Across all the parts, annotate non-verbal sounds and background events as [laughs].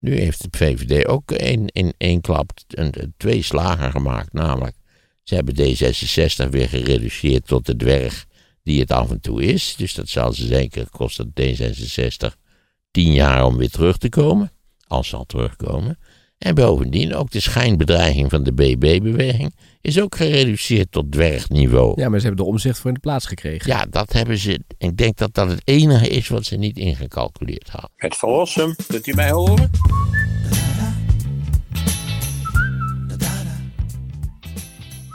Nu heeft de VVD ook in, één klap een, twee slagen gemaakt. Namelijk, ze hebben D66 weer gereduceerd tot de dwerg die het af en toe is. Dus dat zal ze zeker kosten D66 tien jaar om weer terug te komen. Als ze al terugkomen. En bovendien ook de schijnbedreiging van de BB-beweging is ook gereduceerd tot dwergniveau. Ja, maar ze hebben de omzicht voor in de plaats gekregen. Ja, dat hebben ze. Ik denk dat dat het enige is wat ze niet ingecalculeerd hadden. Het verlossen, kunt u mij horen?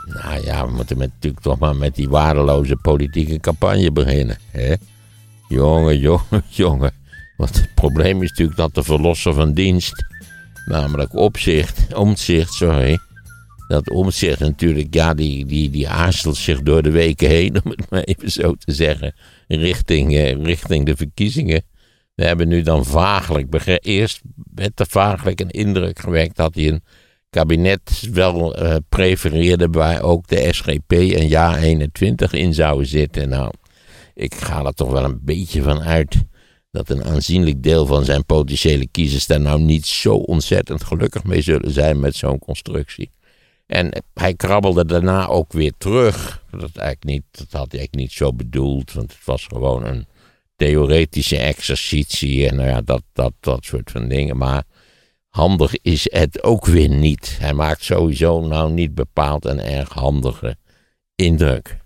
Nou ja, we moeten met, natuurlijk toch maar met die waardeloze politieke campagne beginnen. Hè? Jongen, jongen, [laughs] jongen. Want het probleem is natuurlijk dat de verlosser van dienst, namelijk opzicht, omzicht, sorry. Dat omzicht natuurlijk, ja, die, die, die aarzelt zich door de weken heen, om het maar even zo te zeggen, richting, eh, richting de verkiezingen. We hebben nu dan vaaglijk, eerst werd er vaaglijk een indruk gewekt dat hij een kabinet wel uh, prefereerde waar ook de SGP en Ja 21 in zouden zitten. Nou, ik ga er toch wel een beetje van uit dat een aanzienlijk deel van zijn potentiële kiezers daar nou niet zo ontzettend gelukkig mee zullen zijn met zo'n constructie. En hij krabbelde daarna ook weer terug. Dat, eigenlijk niet, dat had hij eigenlijk niet zo bedoeld, want het was gewoon een theoretische exercitie en nou ja, dat, dat, dat soort van dingen. Maar handig is het ook weer niet. Hij maakt sowieso nou niet bepaald een erg handige indruk.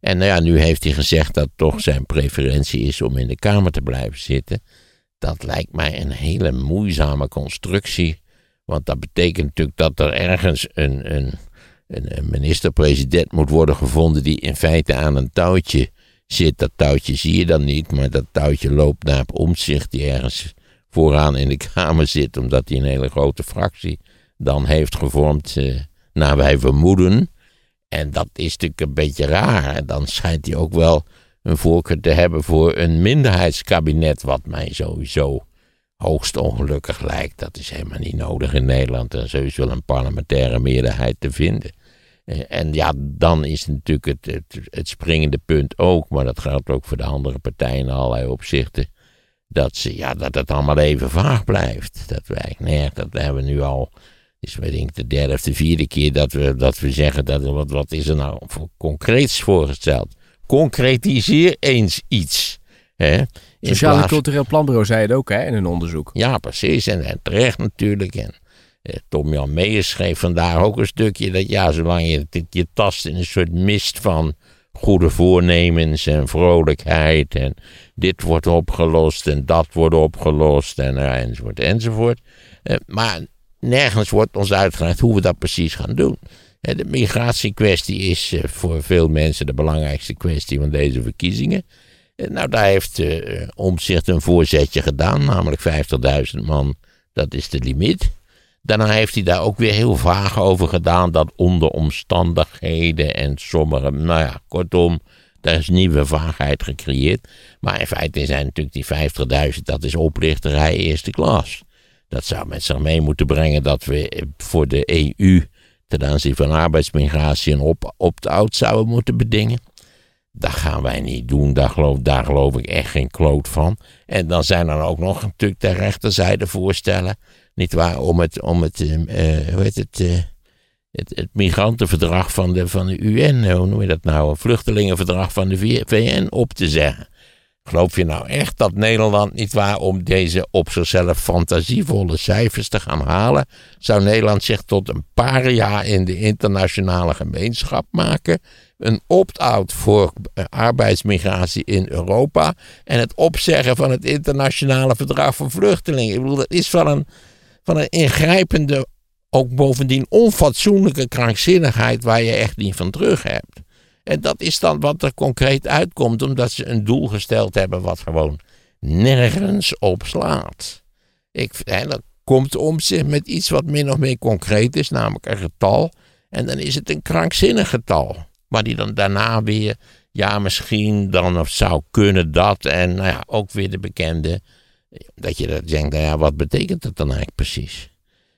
En nou ja, nu heeft hij gezegd dat toch zijn preferentie is om in de Kamer te blijven zitten. Dat lijkt mij een hele moeizame constructie. Want dat betekent natuurlijk dat er ergens een, een, een minister-president moet worden gevonden die in feite aan een touwtje zit. Dat touwtje zie je dan niet, maar dat touwtje loopt naar op omzicht die ergens vooraan in de [laughs] Kamer zit, omdat hij een hele grote fractie dan heeft gevormd, eh, naar wij vermoeden. En dat is natuurlijk een beetje raar. Dan schijnt hij ook wel een voorkeur te hebben voor een minderheidskabinet, wat mij sowieso hoogst ongelukkig lijkt. Dat is helemaal niet nodig in Nederland. Er is sowieso een parlementaire meerderheid te vinden. Eh, en ja, dan is natuurlijk het, het, het, springende punt ook, maar dat geldt ook voor de andere partijen in allerlei opzichten, dat, ze, ja, dat het allemaal even vaag blijft. Dat wij, nee, dat hebben we nu al is weet ik de derde of de vierde keer dat we, dat we zeggen dat wat, wat is er nou voor concreets voorgesteld. Concretiseer eens iets. Hè? Sociaal en Cultureel Planbureau zei het ook hè, in een onderzoek. Ja, precies. En, en terecht natuurlijk. En eh, Tom Jan Meijers schreef vandaag ook een stukje dat ja, zolang je je tast in een soort mist van goede voornemens en vrolijkheid en dit wordt opgelost en dat wordt opgelost en, enzovoort enzovoort. Uh, maar nergens wordt ons uitgelegd hoe we dat precies gaan doen. De migratiekwestie is eh, voor veel mensen de belangrijkste kwestie van deze verkiezingen. Nou, daar heeft uh, Omzicht een voorzetje gedaan, namelijk 50.000 man, dat is de limiet. Daarna heeft hij daar ook weer heel vaag over gedaan, dat onder omstandigheden en sommige, nou ja, kortom, daar is nieuwe vaagheid gecreëerd. Maar in feite zijn natuurlijk die 50.000, dat is oplichterij eerste klas. Dat zou met zich mee moeten brengen dat we voor de EU ten aanzien van arbeidsmigratie een opt-out zouden moeten bedingen. Dat gaan wij niet doen, daar geloof, ik echt geen kloot van. En dan zijn er ook nog natuurlijk de rechterzijde voorstellen, niet waar, om het, om het, uh, hoe heet het, uh, het, het, migrantenverdrag van de, van de UN, hoe noem je dat nou, een vluchtelingenverdrag van de VN op te zeggen. Geloof je nou echt dat Nederland niet waar om deze op zichzelf fantasievolle cijfers te gaan halen, zou Nederland zich tot een paar jaar in de internationale gemeenschap maken? Een opt-out voor eh, arbeidsmigratie in Europa en het opzeggen van het internationale verdrag voor vluchtelingen. Ik bedoel, dat is van een, van een ingrijpende, ook bovendien onfatsoenlijke krankzinnigheid waar je echt niet van terug hebt. En dat is dan wat er concreet uitkomt, omdat ze een doel gesteld hebben wat gewoon nergens op slaat. Ik, en dan komt om zich met iets wat min of meer concreet is, namelijk een getal. En dan is het een krankzinnig getal. Maar die dan daarna weer, ja, misschien dan of zou kunnen dat. En nou ja, ook weer de bekende, dat je dat denkt, nou ja, wat betekent dat dan eigenlijk precies?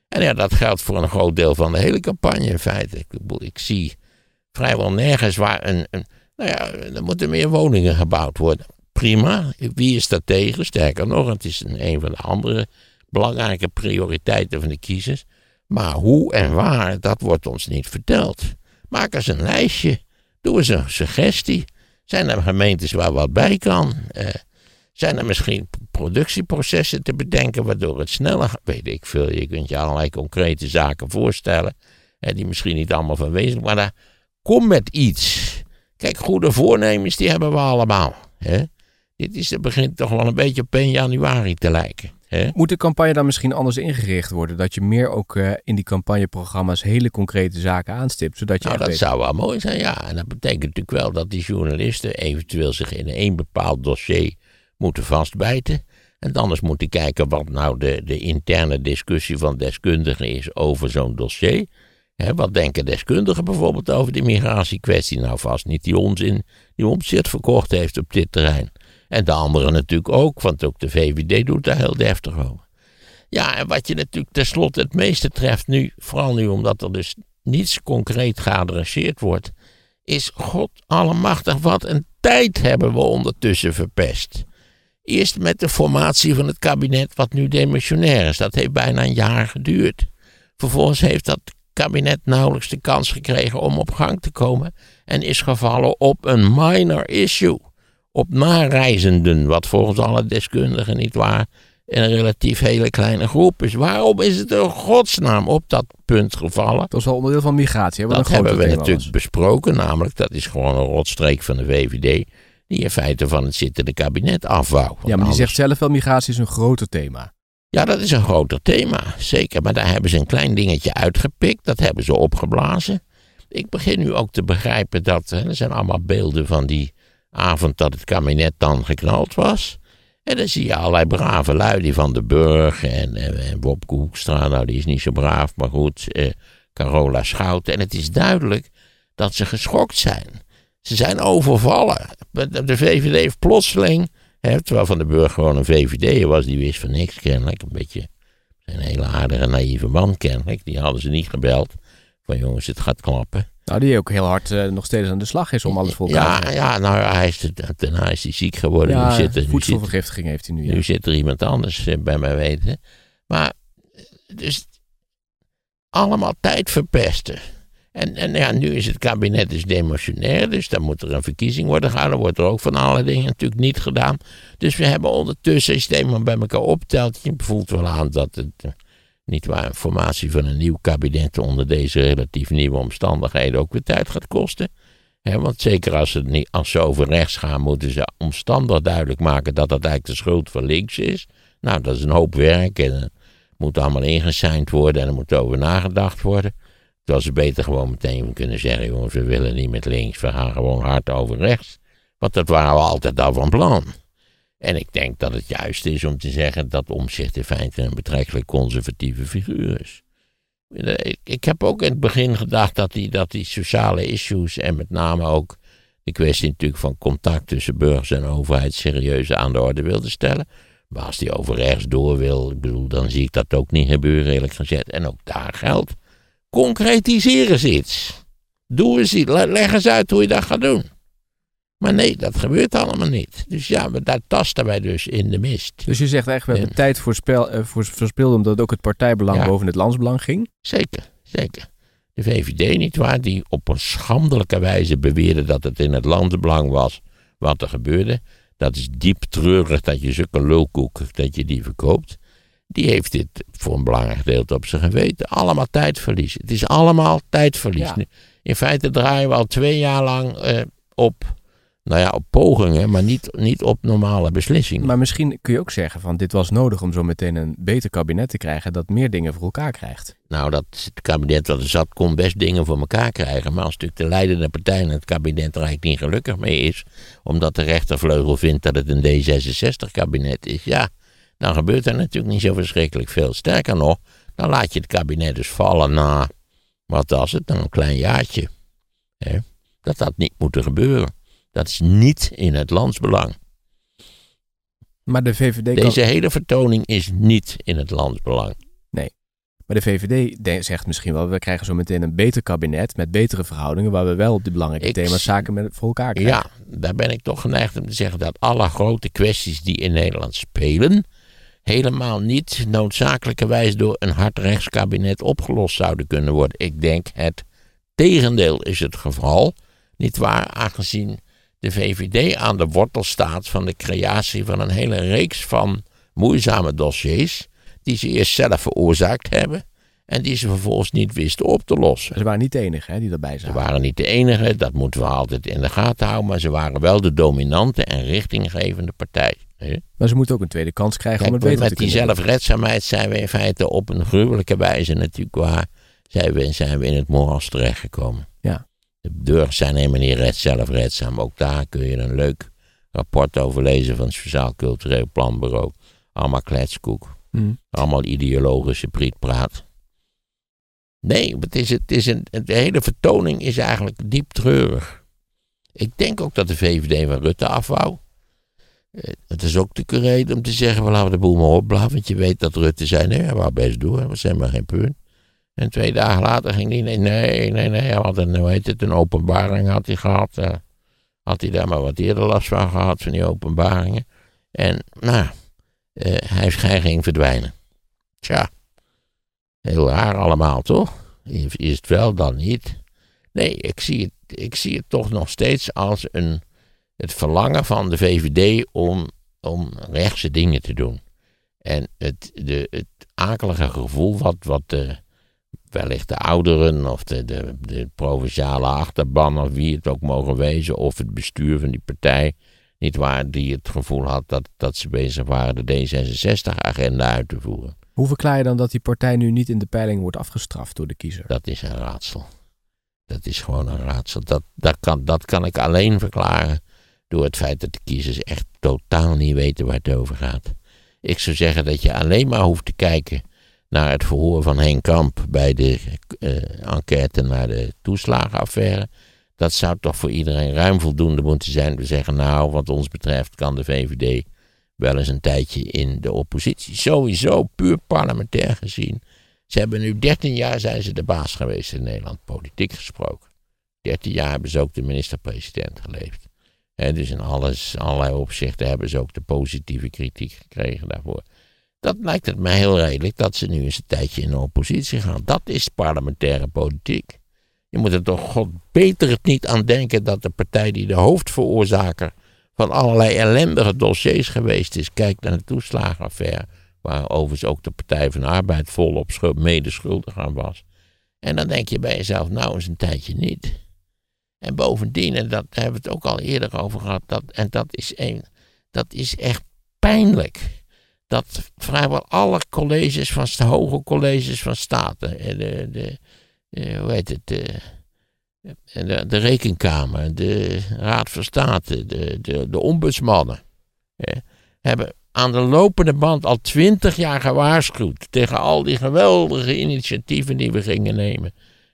En ja, dat geldt voor een groot deel van de hele campagne in feite. Ik, ik zie vrijwel nergens waar een, een nou ja, er moeten meer woningen gebouwd worden. Prima, wie is daar tegen? Sterker nog, het is een, een van de andere belangrijke prioriteiten van de kiezers. Maar hoe en waar, dat wordt ons niet verteld. Maak eens een lijstje. Doe eens een suggestie. Zijn er gemeentes waar wat bij kan? Eh, zijn er misschien productieprocessen te bedenken waardoor het sneller? Weet ik veel. Je kunt je allerlei concrete zaken voorstellen. Die misschien niet allemaal van wezen. Maar daar, kom met iets. Kijk, goede voornemens die hebben we allemaal. Hè? Dit is, het begint toch wel een beetje op 1 januari te lijken. Hè? Moet de campagne dan misschien anders ingericht worden? Dat je meer ook uh, in die campagneprogramma's hele concrete zaken aanstipt? Zodat je nou, dat zou wel mooi zijn, ja. En dat betekent natuurlijk wel dat die journalisten eventueel zich in één bepaald dossier moeten vastbijten. En dan eens moeten kijken wat nou de, de interne discussie van deskundigen is over zo'n dossier. Wat denken deskundigen bijvoorbeeld over de migratiekwestie? Nou, vast niet die onzin die Omtzigt verkocht heeft op dit terrein. En de anderen natuurlijk ook, want ook de VVD doet daar heel deftig over. Ja, en wat je natuurlijk tenslotte het meeste treft nu, vooral nu omdat er dus niets concreet geadresseerd wordt, is God allemachtig, wat een tijd hebben we ondertussen verpest. Eerst met de formatie van het kabinet, wat nu demissionair is. Dat heeft bijna een jaar geduurd. Vervolgens heeft dat kabinet nauwelijks de kans gekregen om op gang te komen en is gevallen op een minor issue op nareizenden, wat volgens alle deskundigen niet waar een relatief hele kleine groep is. Waarom is het in godsnaam op dat punt gevallen? Dat is wel onderdeel van migratie. dat hebben we natuurlijk besproken, namelijk dat is gewoon een rotstreek van de VVD die in feite van het zittende kabinet afwouw. Ja, maar die zegt zelf wel migratie is een groter thema. Ja, dat is een groter thema, zeker. Maar daar hebben ze een klein dingetje uitgepikt, dat hebben ze opgeblazen. Ik begin nu ook te begrijpen dat, hè, er zijn allemaal beelden van die avond dat het kabinet dan geknald was. En dan zie je allerlei brave lui, die Van de Burg en, en, Bob Koekstra, nou die is niet zo braaf, maar goed, eh, Carola Schouten. En het is duidelijk dat ze geschokt zijn. Ze zijn overvallen. De VVD heeft plotseling, terwijl Van de Burg gewoon een VVD was, die wist van niks kennelijk, een beetje een hele aardige naïeve man kennelijk, die hadden ze niet gebeld. Van jongens, het gaat klappen. Nou, die ook heel hard uh, nog steeds aan de slag is om alles voor elkaar ja, te Ja, nou, hij is, daarna is hij ziek geworden. Ja, nu zit er, voedselvergiftiging heeft hij nu. Ja. Nu zit er iemand anders uh, bij mij weten. Maar, dus, allemaal tijd verpesten. En, en ja, nu is het kabinet dus demotionair, dus dan moet er een verkiezing worden gehouden. wordt er ook van alle dingen natuurlijk niet gedaan. Dus we hebben ondertussen, als je het bij elkaar optelt, je voelt wel aan dat het niet waar, formatie van een nieuw kabinet onder deze relatief nieuwe omstandigheden ook weer tijd gaat kosten. want zeker als, het niet, als ze over rechts gaan, moeten ze omstandig duidelijk maken dat dat eigenlijk de schuld van links is. Nou, dat is een hoop werk en moet allemaal ingeseind worden en er moet over nagedacht worden. Terwijl ze beter gewoon meteen kunnen zeggen, jongens, we willen niet met links, we gaan gewoon hard over rechts. Want dat waren we altijd al van plan. En ik denk dat het juist is om te zeggen dat Omzicht in feite een betrekkelijk conservatieve figuur is. Ik, ik heb ook in het begin gedacht dat die, dat die sociale issues en met name ook de kwestie natuurlijk van contact tussen burgers en overheid serieus aan de orde wilde stellen. Maar als die over rechts door wil, bedoel, dan zie ik dat ook niet gebeuren, eerlijk gezegd. En ook daar geldt. Concretiseren ze iets. Doe eens iets. Leg eens uit hoe je dat gaat doen. Maar nee, dat gebeurt allemaal niet. Dus ja, daar tasten wij dus in de mist. Dus je zegt eigenlijk, we hebben tijd voor, spel, uh, voor verspild omdat ook het partijbelang boven het landsbelang ging? Zeker, zeker. De VVD niet waar, die op een schandelijke wijze beweerde dat het in het landsbelang was wat er gebeurde. Dat is diep treurig dat je zulke lulkoek, dat je die verkoopt. Die heeft dit voor een belangrijk gedeelte op zijn geweten. Allemaal tijdverlies. Het is allemaal tijdverlies. In feite draaien we al twee jaar lang uh, op nou ja, op pogingen, maar niet, niet op normale beslissingen. Maar misschien kun je ook zeggen van dit was nodig om zo meteen een beter kabinet te krijgen dat meer dingen voor elkaar krijgt. Nou, dat het kabinet dat er zat kon best dingen voor elkaar krijgen. Maar als natuurlijk de leidende partij in het kabinet er eigenlijk niet gelukkig mee is, omdat de rechtervleugel vindt dat het een D66-kabinet is, ja, dan gebeurt er natuurlijk niet zo verschrikkelijk veel. Sterker nog, dan laat je het kabinet dus vallen na, wat was het, dan een klein jaartje. Hè? Dat had niet moeten gebeuren. Dat is niet in het landsbelang. Maar de VVD. Deze hele vertoning is niet in het landsbelang. Nee. Maar de VVD zegt misschien wel: we krijgen zo meteen een beter kabinet met betere verhoudingen, waar we wel op die belangrijke thema's zaken met, voor elkaar krijgen. Ja, daar ben ik toch geneigd om te zeggen dat alle grote kwesties die in Nederland spelen, helemaal niet noodzakelijkerwijs door een hardrechtskabinet opgelost zouden kunnen worden. Ik denk het tegendeel is het geval, niet waar, aangezien de VVD aan de wortel staat van de creatie van een hele reeks van moeizame dossiers, die ze eerst zelf veroorzaakt hebben en die ze vervolgens niet wisten op te lossen. Ze waren niet de enige hè, die erbij Ze zaten. waren niet de enige, dat moeten we altijd in de gaten houden, maar ze waren wel de dominante en richtinggevende partij. Maar ze moeten ook een tweede kans krijgen om het beter met te die kunnen doen. zelfredzaamheid zijn we in feite op een gruwelijke wijze natuurlijk waar zijn we, zijn we in het moeras terechtgekomen. Ja. De burgers zijn helemaal niet red, zelfredzaam. Ook daar kun je een leuk rapport over lezen van het Sociaal Cultureel Planbureau. Allemaal kletskoek. Hm. Allemaal ideologische prietpraat. Nee, het is, het is een, de hele vertoning is eigenlijk diep treurig. Ik denk ook dat de VVD van Rutte af wou. Eh, Het is ook te reden om te zeggen, we laten de boel maar opblazen. Want je weet dat Rutte zei, nee, hij wou best doen, we zijn maar geen punt. En twee dagen later ging hij, nee, nee, nee, nee, had een, hoe heet het, een openbaring had hij gehad. eh, had hij daar maar wat eerder last van gehad, van die openbaringen. En, nou, eh, hij, hij ging verdwijnen. Tja, heel raar allemaal, toch? Is het wel, dan niet. Nee, ik zie het, ik zie het toch nog steeds als een, het verlangen van de VVD om, om rechtse dingen te doen. En het, de, het akelige gevoel wat, wat de, wellicht de ouderen of de, de, de provinciale achterban of wie het ook mogen wezen, of het bestuur van die partij, niet waar, die het gevoel had dat, dat ze bezig waren de D66-agenda uit te voeren. Hoe verklaar je dan dat die partij nu niet in de peiling wordt afgestraft door de kiezer? Dat is een raadsel. Dat is gewoon een raadsel. Dat, dat, kan, dat kan ik alleen verklaren door het feit dat de kiezers echt totaal niet weten waar het over gaat. Ik zou zeggen dat je alleen maar hoeft te kijken naar het verhoor van Henk Kamp bij de eh, enquête naar de toeslagenaffaire. Dat zou toch voor iedereen ruim voldoende moeten zijn. We zeggen nou, wat ons betreft kan de VVD wel eens een tijdje in de oppositie. Sowieso, puur parlementair gezien. Ze hebben nu 13 jaar zijn ze de baas geweest in Nederland, politiek gesproken. 13 jaar hebben ze ook de minister-president geleefd. Dus in alles, allerlei opzichten hebben ze ook de positieve kritiek gekregen daarvoor. Dat lijkt het mij heel redelijk dat ze nu eens een tijdje in de oppositie gaan. Dat is parlementaire politiek. Je moet er toch god beter het niet aan denken dat de partij die de hoofdveroorzaker van allerlei ellendige dossiers geweest is. Kijk naar de toeslagenaffaire, waar overigens ook de Partij van de Arbeid volop schuld, medeschuldig aan was. En dan denk je bij jezelf, nou eens een tijdje niet. En bovendien, en dat hebben we het ook al eerder over gehad, dat, en dat is, een, dat is echt pijnlijk. Dat vrijwel alle colleges van de hoge colleges van staten, eh, de, de, de, hoe heet het, de, de, rekenkamer, de raad van state, de, de, de ombudsmannen, eh, hebben aan de lopende band al twintig jaar gewaarschuwd tegen al die geweldige initiatieven die we gingen nemen.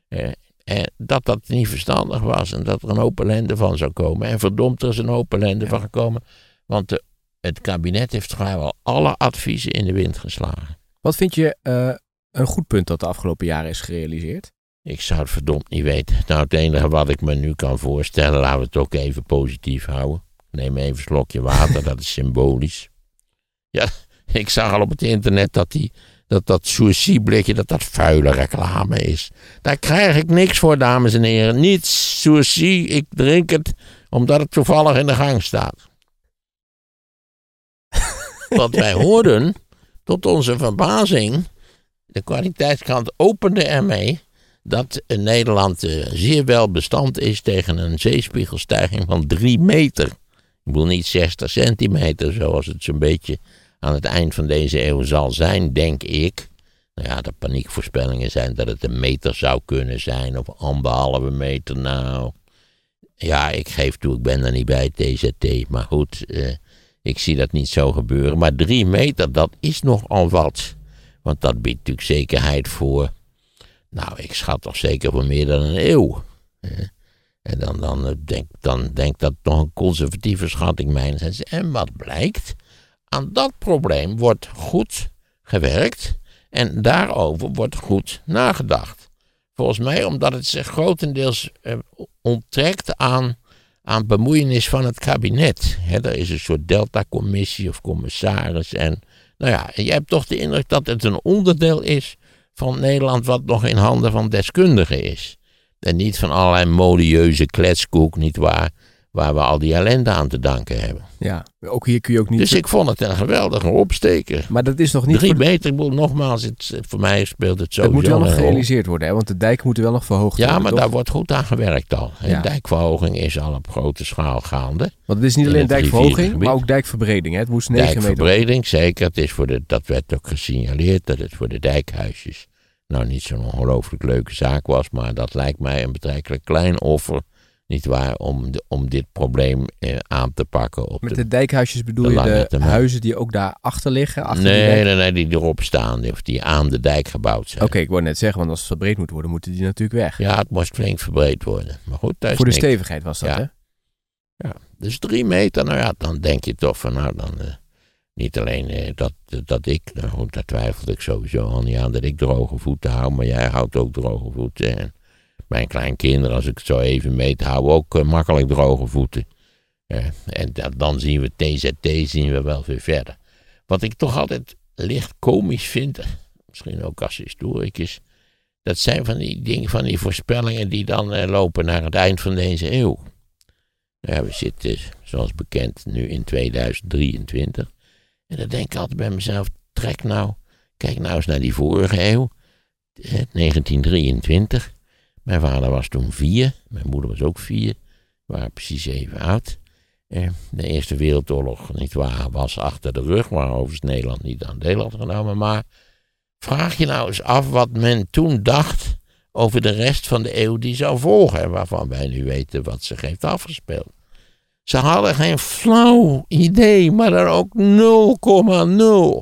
Eh, en dat dat niet verstandig was en dat er een hoop ellende van zou komen. En verdomd, er is een hoop ellende van gekomen. Want de, het kabinet heeft vrijwel alle adviezen in de wind geslagen. Wat vind je eh, een goed punt dat de afgelopen jaren is gerealiseerd? Ik zou het verdomd niet weten. Nou, het enige wat ik me nu kan voorstellen, laten we het ook even positief houden. Neem even een slokje water, [laughs] dat is symbolisch. Ja, ik zag al op het internet dat die, dat, dat Sourcy-blikje, dat dat vuile reclame is. Daar krijg ik niks voor, dames en heren. Niet Sourcy, ik drink het omdat het toevallig in de gang staat. [laughs] Want wij hoorden, tot onze verbazing, de kwaliteitskrant opende ermee dat Nederland eh, zeer wel bestand is tegen een zeespiegelstijging van 3 meter. Ik bedoel niet 60 centimeter, zoals het zo'n beetje aan het eind van deze eeuw zal zijn, denk ik. Nou ja, de paniekvoorspellingen zijn dat het een meter zou kunnen zijn, of anderhalve meter. Nou, ja, ik geef toe, ik ben er niet bij TZT, maar goed, eh, ik zie dat niet zo gebeuren. Maar 3 meter, dat is nogal wat. Want dat biedt natuurlijk zekerheid voor nou, ik schat toch zeker voor meer dan een eeuw. En dan, dan, denk, dan denk dat nog een conservatieve schatting mijns. En wat blijkt? Aan dat probleem wordt goed gewerkt en daarover wordt goed nagedacht. Volgens mij omdat het zich grotendeels eh, onttrekt aan, aan bemoeienis van het kabinet. He, er is een soort Delta-commissie of commissaris en Nou ja, je hebt toch de indruk dat het een onderdeel is van Nederland wat nog in handen van deskundigen is. En niet van allerlei modieuze kletskoek, niet waar, waar we al die ellende aan te danken hebben. Ja, ook hier kun je ook niet... Dus ik vond het een geweldige opsteker. Maar dat is nog niet... Drie voor- meter, ik bedoel, nogmaals, het, voor mij speelt het Het sowieso moet wel nog rol. gerealiseerd worden, hè? want de dijk moet wel nog verhoogd Ja, worden. maar toch? daar wordt goed aan gewerkt al. En Ja. dijkverhoging is al op grote schaal gaande. Want het is niet alleen het dijkverhoging, maar ook dijkverbreding. Hè? Het moest 9 meter. Dijkverbreding, zeker. Het is voor de, dat werd ook gesignaleerd dat het voor de dijkhuisjes nou niet zo'n ongelooflijk leuke zaak was. Maar dat lijkt mij een betrekkelijk klein offer, niet waar, om, de, om dit probleem eh, aan te pakken. Op Met de, de dijkhuisjes bedoel de je de huizen die ook daar achter liggen? Achter die nee, dijk? nee, nee, die erop staan, of die aan de dijk gebouwd zijn. Oké, ik wou net zeggen, want als het verbreed moet worden, moeten die natuurlijk weg. Ja, het moest flink verbreed worden. Maar goed, Voor de niks. stevigheid was dat, Ja. hè? Ja, dus drie meter, nou ja, dan denk je toch van, nou dan, eh, niet alleen eh, dat, dat ik, nou goed, daar twijfelde ik sowieso al niet aan dat ik droge voeten hou, maar jij houdt ook droge voeten. En mijn kleinkinderen, als ik het zo even meet, houden ook eh, makkelijk droge voeten. Eh, en da- dan zien we TZT, zien we wel weer verder. Wat ik toch altijd licht komisch vind, misschien ook als historicus, dat zijn van die dingen, van die voorspellingen die dan eh, lopen naar het eind van deze eeuw. Ja, we zitten, zoals bekend, nu in 2023. En dan denk ik altijd bij mezelf, trek nou, kijk nou eens naar die vorige eeuw, eh, 1923. Mijn vader was toen vier, mijn moeder was ook vier, we waren precies even oud. De Eerste Wereldoorlog, niet waar, was achter de rug, waar overigens Nederland niet aan deel had genomen. Maar vraag je nou eens af wat men toen dacht over de rest van de eeuw die zou volgen. En waarvan wij nu weten wat zich heeft afgespeeld. Ze hadden geen flauw idee, maar dan ook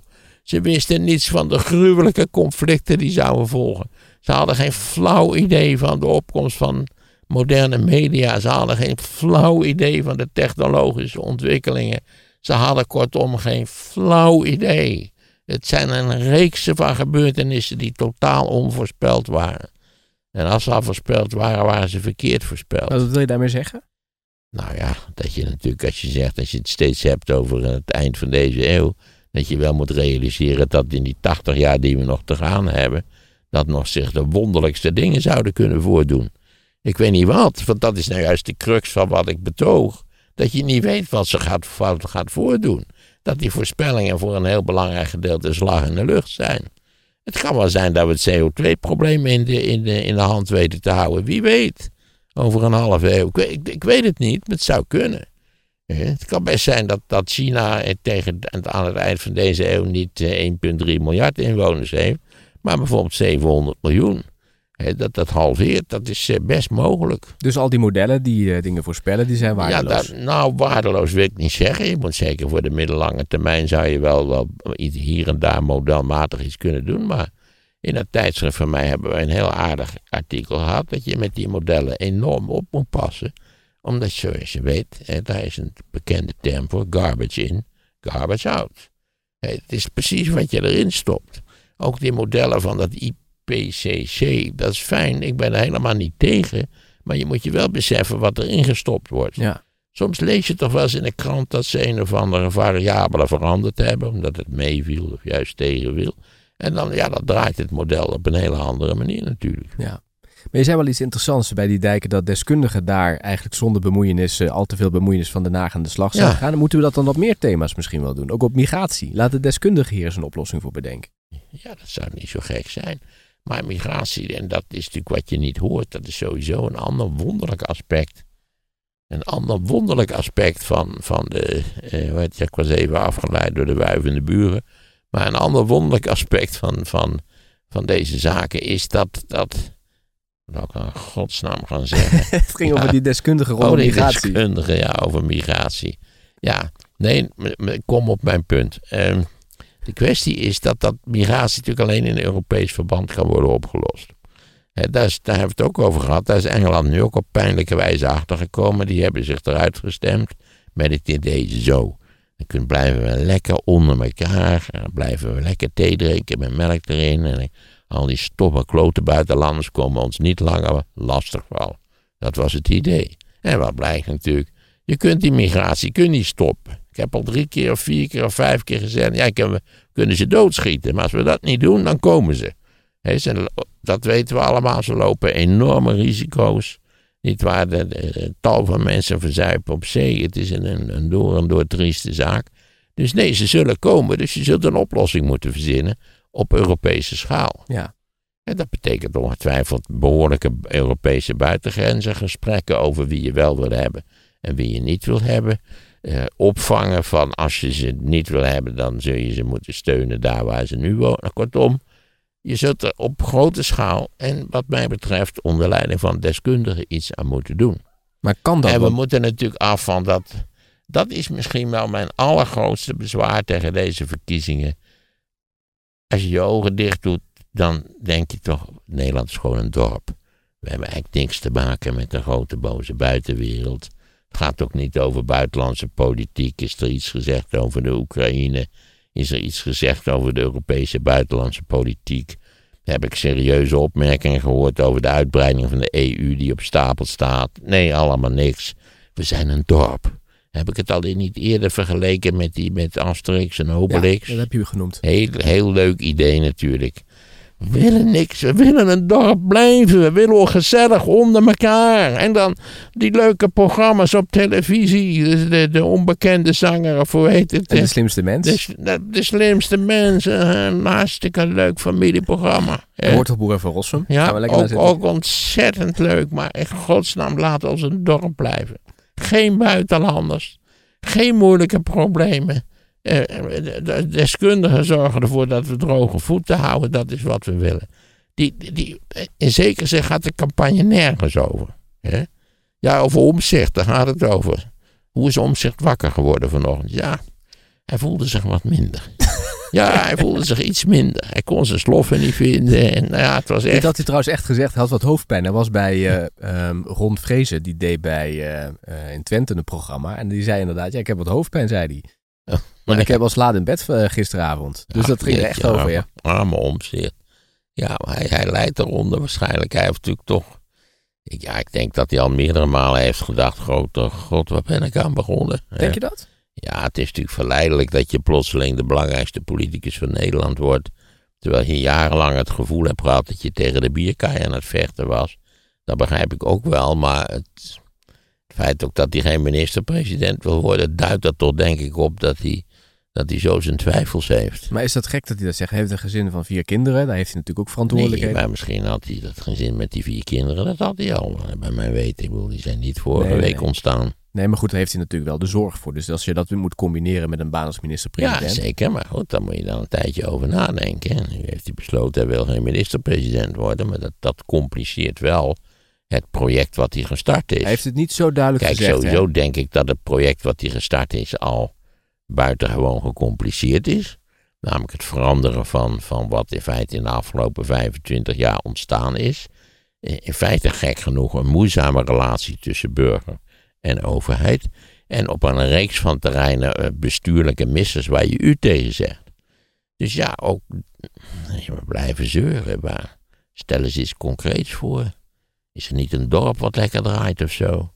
0,0. Ze wisten niets van de gruwelijke conflicten die zouden volgen. Ze hadden geen flauw idee van de opkomst van moderne media. Ze hadden geen flauw idee van de technologische ontwikkelingen. Ze hadden kortom geen flauw idee. Het zijn een reeks van gebeurtenissen die totaal onvoorspeld waren. En als ze al voorspeld waren, waren ze verkeerd voorspeld. Wat wil je daarmee zeggen? Nou ja, dat je natuurlijk, als je zegt, als je het steeds hebt over het eind van deze eeuw, dat je wel moet realiseren dat in die 80 jaar die we nog te gaan hebben, dat nog zich de wonderlijkste dingen zouden kunnen voordoen. Ik weet niet wat, want dat is nou juist de crux van wat ik betoog. Dat je niet weet wat ze gaat, gaat voordoen. Dat die voorspellingen voor een heel belangrijk gedeelte slag in de lucht zijn. Het kan wel zijn dat we het CO2-probleem in de, in, de, hand weten te houden. Wie weet. Over een halve eeuw. Ik ik, weet het niet, maar het zou kunnen. Eh, Het kan best zijn dat, dat China eh, tegen, aan het eind van deze eeuw niet eh, 1,3 miljard inwoners heeft, maar bijvoorbeeld 700 miljoen. Dat dat halveert, dat is eh, best mogelijk. Dus al die modellen die eh, dingen voorspellen, die zijn Ja, waardeloos. dat, nou, waardeloos wil ik niet zeggen. Je moet zeker voor de middellange termijn zou je wel, wel iets hier en daar modelmatig iets kunnen doen. Maar in dat tijdschrift van mij hebben we een heel aardig artikel gehad. Dat je met die modellen enorm op moet passen. Omdat, zoals je weet, daar is een bekende term voor garbage in, garbage out. Het is precies wat je erin stopt. Ook die modellen van dat IPCC, dat is fijn. Ik ben er helemaal niet tegen. Maar je moet je wel beseffen wat erin gestopt wordt. Ja. Soms lees je toch wel eens in de krant dat ze een of andere variabele veranderd hebben, omdat het meeviel of juist tegenviel. En dan, ja, dan draait het model op een hele andere manier natuurlijk. Ja. Maar je zei wel iets interessants bij die dijken, dat deskundigen daar eigenlijk zonder bemoeienis, eh, al te veel bemoeienis van de Haag aan de slag zijn Ja. gaan. Dan moeten we dat dan op meer thema's misschien wel doen. Ook op migratie. Laat de deskundigen hier eens een oplossing voor bedenken. Ja, dat zou niet zo gek zijn. Maar migratie, en dat is natuurlijk wat je niet hoort, dat is sowieso een ander wonderlijk aspect. Een ander wonderlijk aspect van, van de, eh, het, ik was even afgeleid door de wuivende buren. Maar een ander wonderlijk aspect van, van, van deze zaken is dat, dat, wat ik nou in godsnaam gaan zeggen? [laughs] Het ging Ja. over die deskundigen rondom Oh, die migratie. deskundige, ja, over migratie. Ja, nee, kom op mijn punt. Ehm, de kwestie is dat dat migratie natuurlijk alleen in Europees verband kan worden opgelost. Hè, daar, is, daar hebben we het ook over gehad. Daar is Engeland nu ook op pijnlijke wijze achtergekomen. Die hebben zich eruit gestemd met het idee zo. Dan blijven we lekker onder elkaar. Dan blijven we lekker thee drinken met melk erin. En al die stomme klote buitenlanders komen ons niet langer lastig vallen. Dat was het idee. En wat blijkt natuurlijk, je kunt die migratie kun je niet stoppen. Ik heb al drie keer of vier keer of vijf keer gezegd, ja, we kunnen ze doodschieten. Maar als we dat niet doen, dan komen ze. He, ze dat weten we allemaal, ze lopen enorme risico's. Niet waar, de, de, tal van mensen verzuipen op zee. Het is een, een door en door trieste zaak. Dus nee, ze zullen komen. Dus je zult een oplossing moeten verzinnen op Europese schaal. Ja. En dat betekent ongetwijfeld behoorlijke Europese buitengrenzen, gesprekken over wie je wel wil hebben en wie je niet wil hebben. Eh, opvangen van als je ze niet wil hebben, dan zul je ze moeten steunen daar waar ze nu wonen. Kortom, je zult er op grote schaal en wat mij betreft onder leiding van deskundigen iets aan moeten doen. Maar kan dat? En we moeten natuurlijk af van dat. Dat is misschien wel mijn allergrootste bezwaar tegen deze verkiezingen. Als je je ogen dicht doet, dan denk je toch: Nederland is gewoon een dorp. We hebben eigenlijk niks te maken met de grote boze buitenwereld. Het gaat ook niet over buitenlandse politiek. Is er iets gezegd over de Oekraïne? Is er iets gezegd over de Europese buitenlandse politiek? Heb ik serieuze opmerkingen gehoord over de uitbreiding van de EU die op stapel staat? Nee, allemaal niks. We zijn een dorp. Heb ik het al niet eerder vergeleken met, die, met Asterix en Obelix? Ja, dat heb je genoemd. Heel, heel leuk idee natuurlijk. We willen niks, we willen een dorp blijven. We willen gezellig onder elkaar. En dan die leuke programma's op televisie. De, de, de onbekende zanger, of hoe heet het? En de slimste mens. De, de, de slimste mensen. Een hartstikke leuk familieprogramma. De Wortelboeren van Rossum. Ja, Gaan we lekker ook, ook ontzettend leuk. Maar in godsnaam laat ons een dorp blijven. Geen buitenlanders. Geen moeilijke problemen. Eh, de- de deskundigen zorgen ervoor dat we droge voeten houden. Dat is wat we willen. Die, die, die- in zekere zin gaat de campagne nergens over. Hè? Ja, over omzicht, daar gaat het over. Hoe is omzicht wakker geworden vanochtend? Ja, hij voelde zich wat minder. [laughs] Ja, hij voelde zich iets minder. Hij kon zijn sloffen niet vinden. En nou ja, het was echt... had hij trouwens echt gezegd. Hij had wat hoofdpijn. Hij was bij eh ehm, Ron Vrezen. Die deed bij eh, eh, in Twente een programma. En die zei inderdaad, ja, ik heb wat hoofdpijn, zei hij. Maar ik heb al laat in bed eh, gisteravond. Dus dat ging er echt over, ja. Arme omzicht. Ja, maar hij, hij leidt eronder waarschijnlijk. Hij heeft natuurlijk toch... Ik, ja, ik denk dat hij al meerdere malen heeft gedacht... Grote god, waar ben ik aan begonnen? Denk je dat? Ja, het is natuurlijk verleidelijk dat je plotseling de belangrijkste politicus van Nederland wordt. Terwijl je jarenlang het gevoel hebt gehad dat je tegen de bierkaai aan het vechten was. Dat begrijp ik ook wel, maar het, het feit ook dat hij geen minister-president wil worden, duidt er toch denk ik op dat hij, dat hij zo zijn twijfels heeft. Maar is dat gek dat hij dat zegt? Hij heeft een gezin van vier kinderen. Daar heeft hij natuurlijk ook Nee, verantwoordelijkheden. maar misschien had hij dat gezin met die vier kinderen, dat had hij al. Bij mijn weten, ik bedoel, die zijn niet vorige Nee, nee, week nee. ontstaan. Nee, maar goed, daar heeft hij natuurlijk wel de zorg voor. Dus als je dat moet combineren met een baan als Ja, minister-president. zeker. Maar goed, daar moet je dan een tijdje over nadenken. En nu heeft hij besloten, hij wil geen minister-president worden. Maar dat, dat compliceert wel het project wat hij gestart is. Hij heeft het niet zo duidelijk Kijk, gezegd. sowieso hè? denk ik dat het project wat hij gestart is al buitengewoon gecompliceerd is. Namelijk het veranderen van, van wat in feite in de afgelopen 25 jaar ontstaan is. Eh, In feite gek genoeg een moeizame relatie tussen burger en overheid. En op een reeks van terreinen eh, bestuurlijke missers waar je u tegen zegt. Dus ja, ook nee, we blijven zeuren. Maar stel eens iets concreets voor. Is er niet een dorp wat lekker draait of zo?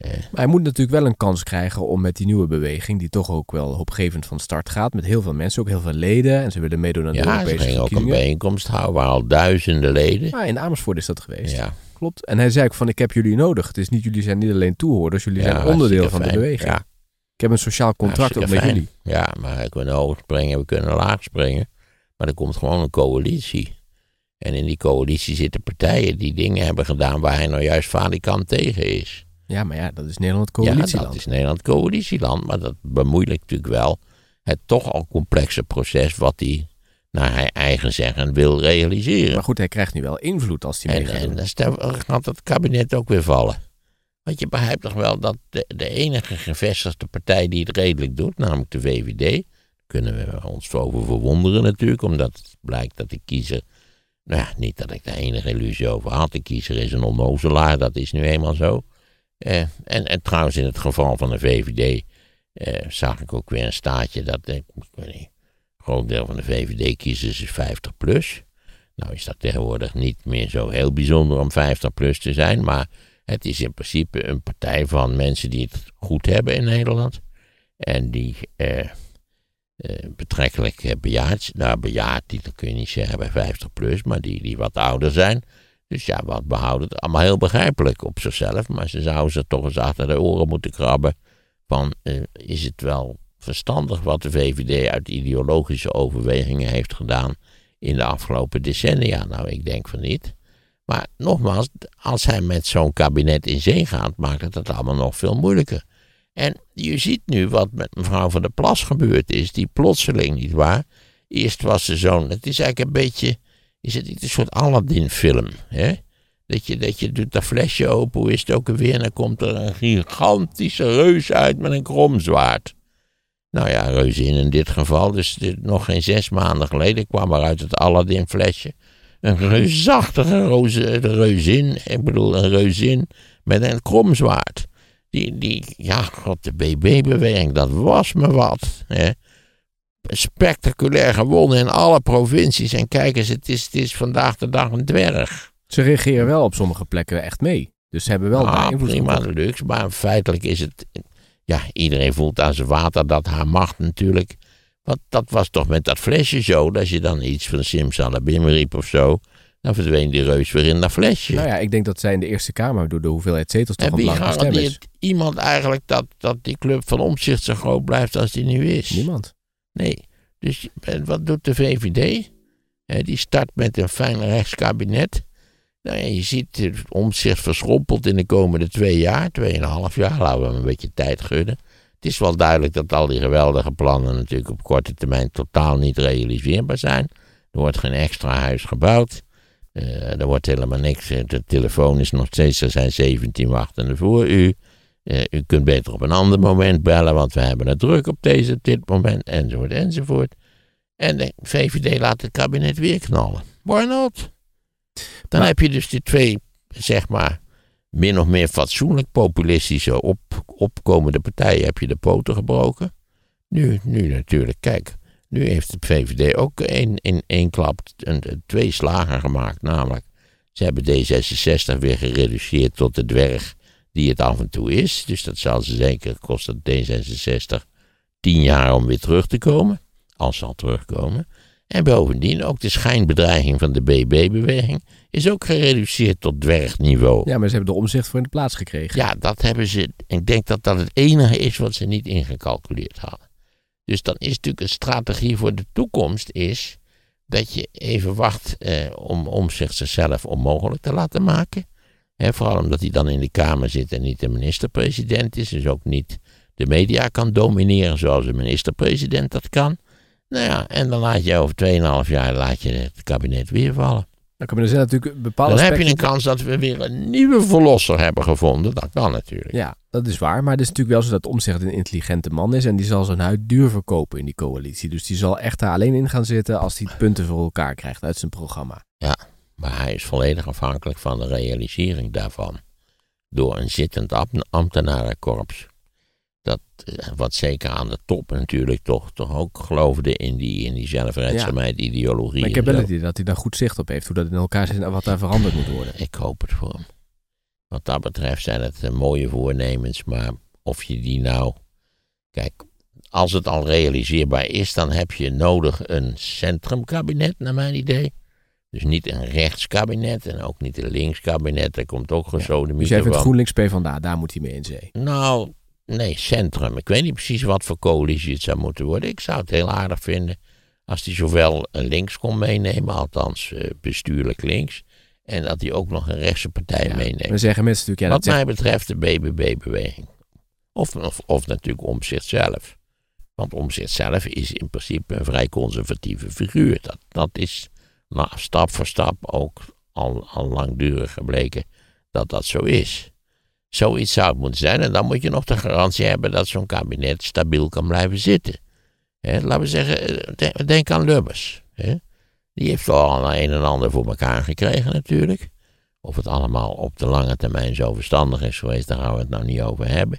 Maar hij moet natuurlijk wel een kans krijgen om met die nieuwe beweging, die toch ook wel hoopgevend van start gaat, met heel veel mensen, ook heel veel leden. En ze willen meedoen aan de Ja, ze Europese gingen ook een verkiezingen. bijeenkomst houden waar al duizenden leden. Maar in Amersfoort is dat geweest. Ja, Klopt. En hij zei ook van, ik heb jullie nodig. Het is niet, jullie zijn niet alleen toehoorders, jullie ja, zijn onderdeel van de beweging. Ja, Ik heb een sociaal contract ook met fijn. jullie. Ja, maar we kunnen hoog springen, we kunnen laag springen. Maar er komt gewoon een coalitie. En in die coalitie zitten partijen die dingen hebben gedaan waar hij nou juist valikant tegen is. Ja, maar ja, dat is Nederland Ja, coalitieland. dat is Nederland coalitieland, maar dat bemoeilijkt natuurlijk wel het toch al complexe proces wat hij naar hij eigen zeggen wil realiseren. Maar goed, hij krijgt nu wel invloed als hij mee En, gaat en doen. dan gaat het kabinet ook weer vallen. Want je begrijpt toch wel dat de, de enige gevestigde partij die het redelijk doet, namelijk de VVD, kunnen we ons over verwonderen natuurlijk, omdat het blijkt dat de kiezer, nou ja, niet dat ik daar enige illusie over had, de kiezer is een onnozelaar, dat is nu eenmaal zo. Eh, en, en trouwens in het geval van de VVD eh, zag ik ook weer een staatje dat, eh, weet niet, een groot deel van de VVD-kiezers is 50 plus. Nou is dat tegenwoordig niet meer zo heel bijzonder om 50 plus te zijn, maar het is in principe een partij van mensen die het goed hebben in Nederland. En die eh, betrekkelijk eh, bejaard, nou bejaard, die dat kun je niet zeggen bij 50 plus, maar die, die wat ouder zijn. Dus ja, wat behouden, allemaal heel begrijpelijk op zichzelf. Maar ze zouden ze toch eens achter de oren moeten krabben. Van, eh, is het wel verstandig wat de VVD uit ideologische overwegingen heeft gedaan in de afgelopen decennia? Nou, ik denk van niet. Maar nogmaals, als hij met zo'n kabinet in zee gaat, maakt het het allemaal nog veel moeilijker. En je ziet nu wat met mevrouw van der Plas gebeurd is, die plotseling, niet waar? Eerst was ze zo'n, het is eigenlijk een beetje, is het niet een soort Aladdin-film, hè? Dat je, dat je doet dat flesje open, hoe is het ook alweer, en dan komt er een gigantische reus uit met een kromzwaard. Nou ja, reuzin in dit geval, dus dit, nog geen zes maanden geleden kwam er uit het Aladdin-flesje een reusachtige reuzin, ik bedoel een reuzin met een kromzwaard. Die, die, ja, god, de BB-beweging, dat was me wat. Hè. Spectaculair gewonnen in alle provincies. En kijk eens, het is, het is vandaag de dag een dwerg. Ze reageren wel op sommige plekken echt mee. Dus ze hebben wel ah, invloed prima luxe, maar feitelijk is het... Ja, iedereen voelt aan zijn water dat haar macht natuurlijk... Want dat was toch met dat flesje zo, dat je dan iets van Simsalabim riep of zo... dan verdween die reus weer in dat flesje. Nou ja, ik denk dat zij in de Eerste Kamer door de hoeveelheid zetels toch En een wie belangrijke stem is. garandeert iemand eigenlijk dat, dat die club van omzicht zo groot blijft als die nu is? Niemand. Nee. Dus wat doet de VVD? Die start met een fijn rechtskabinet. Nou ja, je ziet het omzicht verschrompeld in de komende twee jaar, tweeënhalf jaar. Laten we hem een beetje tijd gunnen. Het is wel duidelijk dat al die geweldige plannen natuurlijk op korte termijn totaal niet realiseerbaar zijn. Er wordt geen extra huis gebouwd. Eh, er wordt helemaal niks. Eh, De telefoon is nog steeds, er zijn 17 wachtenden voor u. Eh, u kunt beter op een ander moment bellen, want we hebben het druk op deze, dit moment, enzovoort, enzovoort. En de VVD laat het kabinet weer knallen. Why not? Dan Maar- heb je dus die twee, zeg maar, min of meer fatsoenlijk populistische op, opkomende partijen, heb je de poten gebroken. Nu, nu natuurlijk, kijk, nu heeft de VVD ook in, in één klap een, twee slagen gemaakt. Namelijk, ze hebben D66 weer gereduceerd tot de dwerg die het af en toe is. Dus dat zal ze zeker, kost het D66 tien jaar om weer terug te komen. Als ze al terugkomen. En bovendien ook de schijnbedreiging van de BB-beweging is ook gereduceerd tot dwergniveau. Ja, maar ze hebben de omzicht voor in de plaats gekregen. Ja, dat hebben ze. Ik denk dat dat het enige is wat ze niet ingecalculeerd hadden. Dus dan is natuurlijk een strategie voor de toekomst is dat je even wacht eh, om, om zich zichzelf onmogelijk te laten maken. Vooral omdat hij dan in de Kamer zit en niet de minister-president is. Dus ook niet de media kan domineren zoals de minister-president dat kan. Nou ja, en dan laat je over 2,5 jaar laat je het kabinet weer vallen. Dan er zijn natuurlijk bepaalde Dan heb je een kans dat we weer een nieuwe verlosser hebben gevonden. Dat kan natuurlijk. Ja, dat is waar. Maar het is natuurlijk wel zo dat Omtzigt een intelligente man is. En die zal zijn huid duur verkopen in die coalitie. Dus die zal echt daar alleen in gaan zitten als hij punten voor elkaar krijgt uit zijn programma. Maar hij is volledig afhankelijk van de realisering daarvan. Door een zittend am- ambtenarenkorps. Dat, eh, wat zeker aan de top natuurlijk toch, toch ook geloofde in die, in die zelfredzaamheid, ideologie. Maar ik heb wel het idee dat hij daar goed zicht op heeft. Hoe dat in elkaar zit en wat daar veranderd moet worden. Ik hoop het voor hem. Wat dat betreft zijn het eh, mooie voornemens, maar of je die nou. Kijk, als het al realiseerbaar is, dan heb je nodig een centrumkabinet, naar mijn idee. Dus niet een rechtskabinet en ook niet een linkskabinet. Daar komt ook gesodemieten Dus jij vindt van. GroenLinks PvdA, daar moet hij mee in zee. Nou, nee, centrum. Ik weet niet precies wat voor coalitie het zou moeten worden. Ik zou het heel aardig vinden als hij zowel een links kon meenemen, althans eh, bestuurlijk links, en dat hij ook nog een rechtse partij Ja, meeneemt. Dan zeggen mensen natuurlijk, ja, Wat zegt, mij betreft de BBB-beweging. Of, of, of natuurlijk Omzicht zelf. Want Omzicht zelf is in principe een vrij conservatieve figuur. Dat, dat is nou, stap voor stap ook al, al langdurig gebleken dat dat zo is. Zoiets zou het moeten zijn. En dan moet je nog de garantie hebben dat zo'n kabinet stabiel kan blijven zitten. Hè, laten we zeggen, eh, de- denk aan Lubbers. Die heeft al een en ander voor elkaar gekregen natuurlijk. Of het allemaal op de lange termijn zo verstandig is geweest, daar gaan we het nou niet over hebben.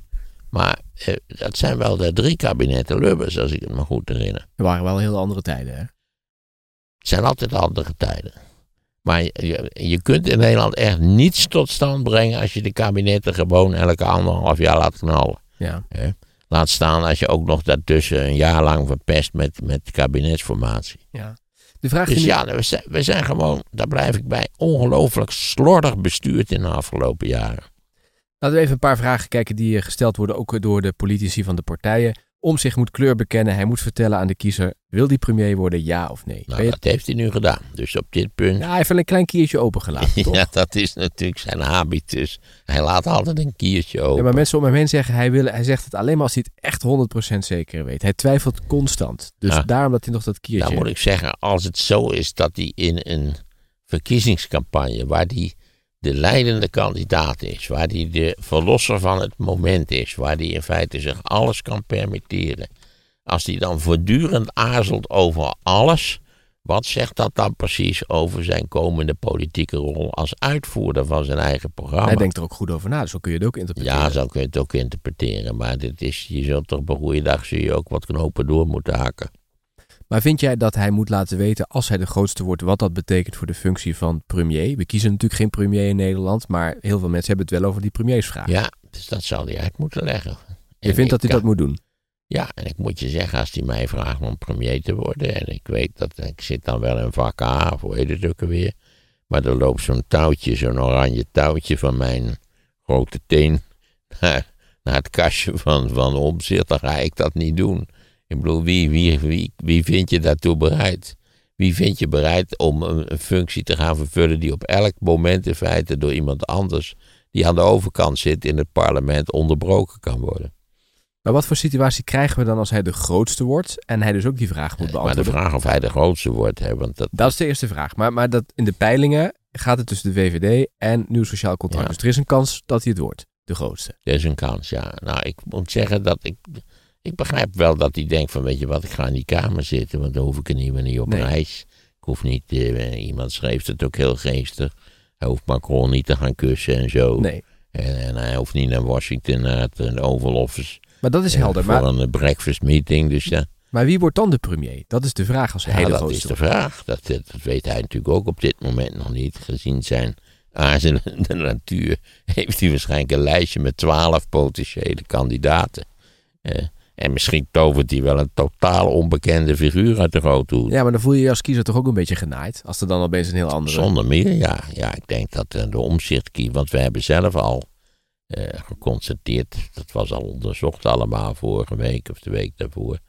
Maar eh, dat zijn wel de drie kabinetten Lubbers, als ik het me goed herinner. er waren wel heel andere tijden. Hè? Het zijn altijd andere tijden. Maar je, je kunt in Nederland echt niets tot stand brengen als je de kabinetten gewoon elke anderhalf jaar laat knallen. Ja. Laat staan als je ook nog daartussen een jaar lang verpest met, met kabinetsformatie. Ja. De vraag Dus die ja, we zijn, we zijn gewoon, daar blijf ik bij, ongelooflijk slordig bestuurd in de afgelopen jaren. Laten we even een paar vragen kijken die gesteld worden, ook door de politici van de partijen. Om zich moet kleur bekennen. Hij moet vertellen aan de kiezer: wil die premier worden, ja of nee? Nou, je- dat heeft hij nu gedaan. Dus op dit punt, Ja, hij heeft wel een klein kiertje opengelaten, [laughs] toch? ja, dat is natuurlijk zijn habitus. Hij laat altijd een kiertje open. Ja, maar mensen om hem heen zeggen, hij, wil, hij zegt het alleen maar als hij het echt 100% zeker weet. Hij twijfelt constant. Dus daarom dat hij nog dat kiertje... Dan moet ik zeggen, als het zo is dat hij in een verkiezingscampagne, waar hij de leidende kandidaat is, waar hij de verlosser van het moment is, waar hij in feite zich alles kan permitteren, als hij dan voortdurend aarzelt over alles, wat zegt dat dan precies over zijn komende politieke rol als uitvoerder van zijn eigen programma? Hij denkt er ook goed over na, zo kun je het ook interpreteren. Ja, zo kun je het ook interpreteren. Maar dit is, je zult toch op een goede dag zul je ook wat knopen door moeten haken. Maar vind jij dat hij moet laten weten, als hij de grootste wordt, wat dat betekent voor de functie van premier? We kiezen natuurlijk geen premier in Nederland, maar heel veel mensen hebben het wel over die premiersvraag. Ja, dus dat zal hij uit moeten leggen. je En vindt dat hij dat moet doen? Ja, en ik moet je zeggen, als hij mij vraagt om premier te worden, en ik weet dat ik zit dan wel in vak A, of hoe heet het ook alweer, maar er loopt zo'n touwtje, zo'n oranje touwtje van mijn grote teen [laughs] naar, naar het kastje van, van omzicht, dan ga ik dat niet doen. Ik bedoel, wie, wie, wie, wie vind je daartoe bereid? Wie vind je bereid om een, functie te gaan vervullen die op elk moment in feite door iemand anders, die aan de overkant zit in het parlement, onderbroken kan worden? Maar wat voor situatie krijgen we dan als hij de grootste wordt en hij dus ook die vraag moet Maar de beantwoorden? vraag of hij de grootste wordt, hè, want dat, Dat is de eerste vraag. Maar, maar dat in de peilingen gaat het tussen de VVD en Nieuw Sociaal Contract. Ja. Dus er is een kans dat hij het wordt, de grootste. dat is een kans, ja. Nou, ik moet zeggen dat ik, ik begrijp wel dat hij denkt van, weet je wat, ik ga in die kamer zitten, want dan hoef ik er niet meer niet op Nee. reis. Ik hoef niet, eh, iemand schreef het ook heel geestig. Hij hoeft Macron niet te gaan kussen en zo. Nee. En, en hij hoeft niet naar Washington, naar het Oval Office. Maar dat is eh, helder. Voor Maar, een breakfast meeting, dus ja. maar wie wordt dan de premier? Dat is de vraag als hij Ja, de dat is de vraag. Dat, dat, dat weet hij natuurlijk ook op dit moment nog niet. Gezien zijn aarzelende [laughs] natuur heeft hij waarschijnlijk een lijstje met twaalf potentiële kandidaten. Eh, en misschien tovert hij wel een totaal onbekende figuur uit de grote hoed. Ja, maar dan voel je je als kiezer toch ook een beetje genaaid. Als er dan opeens een heel andere... Zonder meer, ja. Ja, ik denk dat eh, de omzicht want we hebben zelf al eh, geconstateerd, dat was al onderzocht allemaal vorige week of de week daarvoor,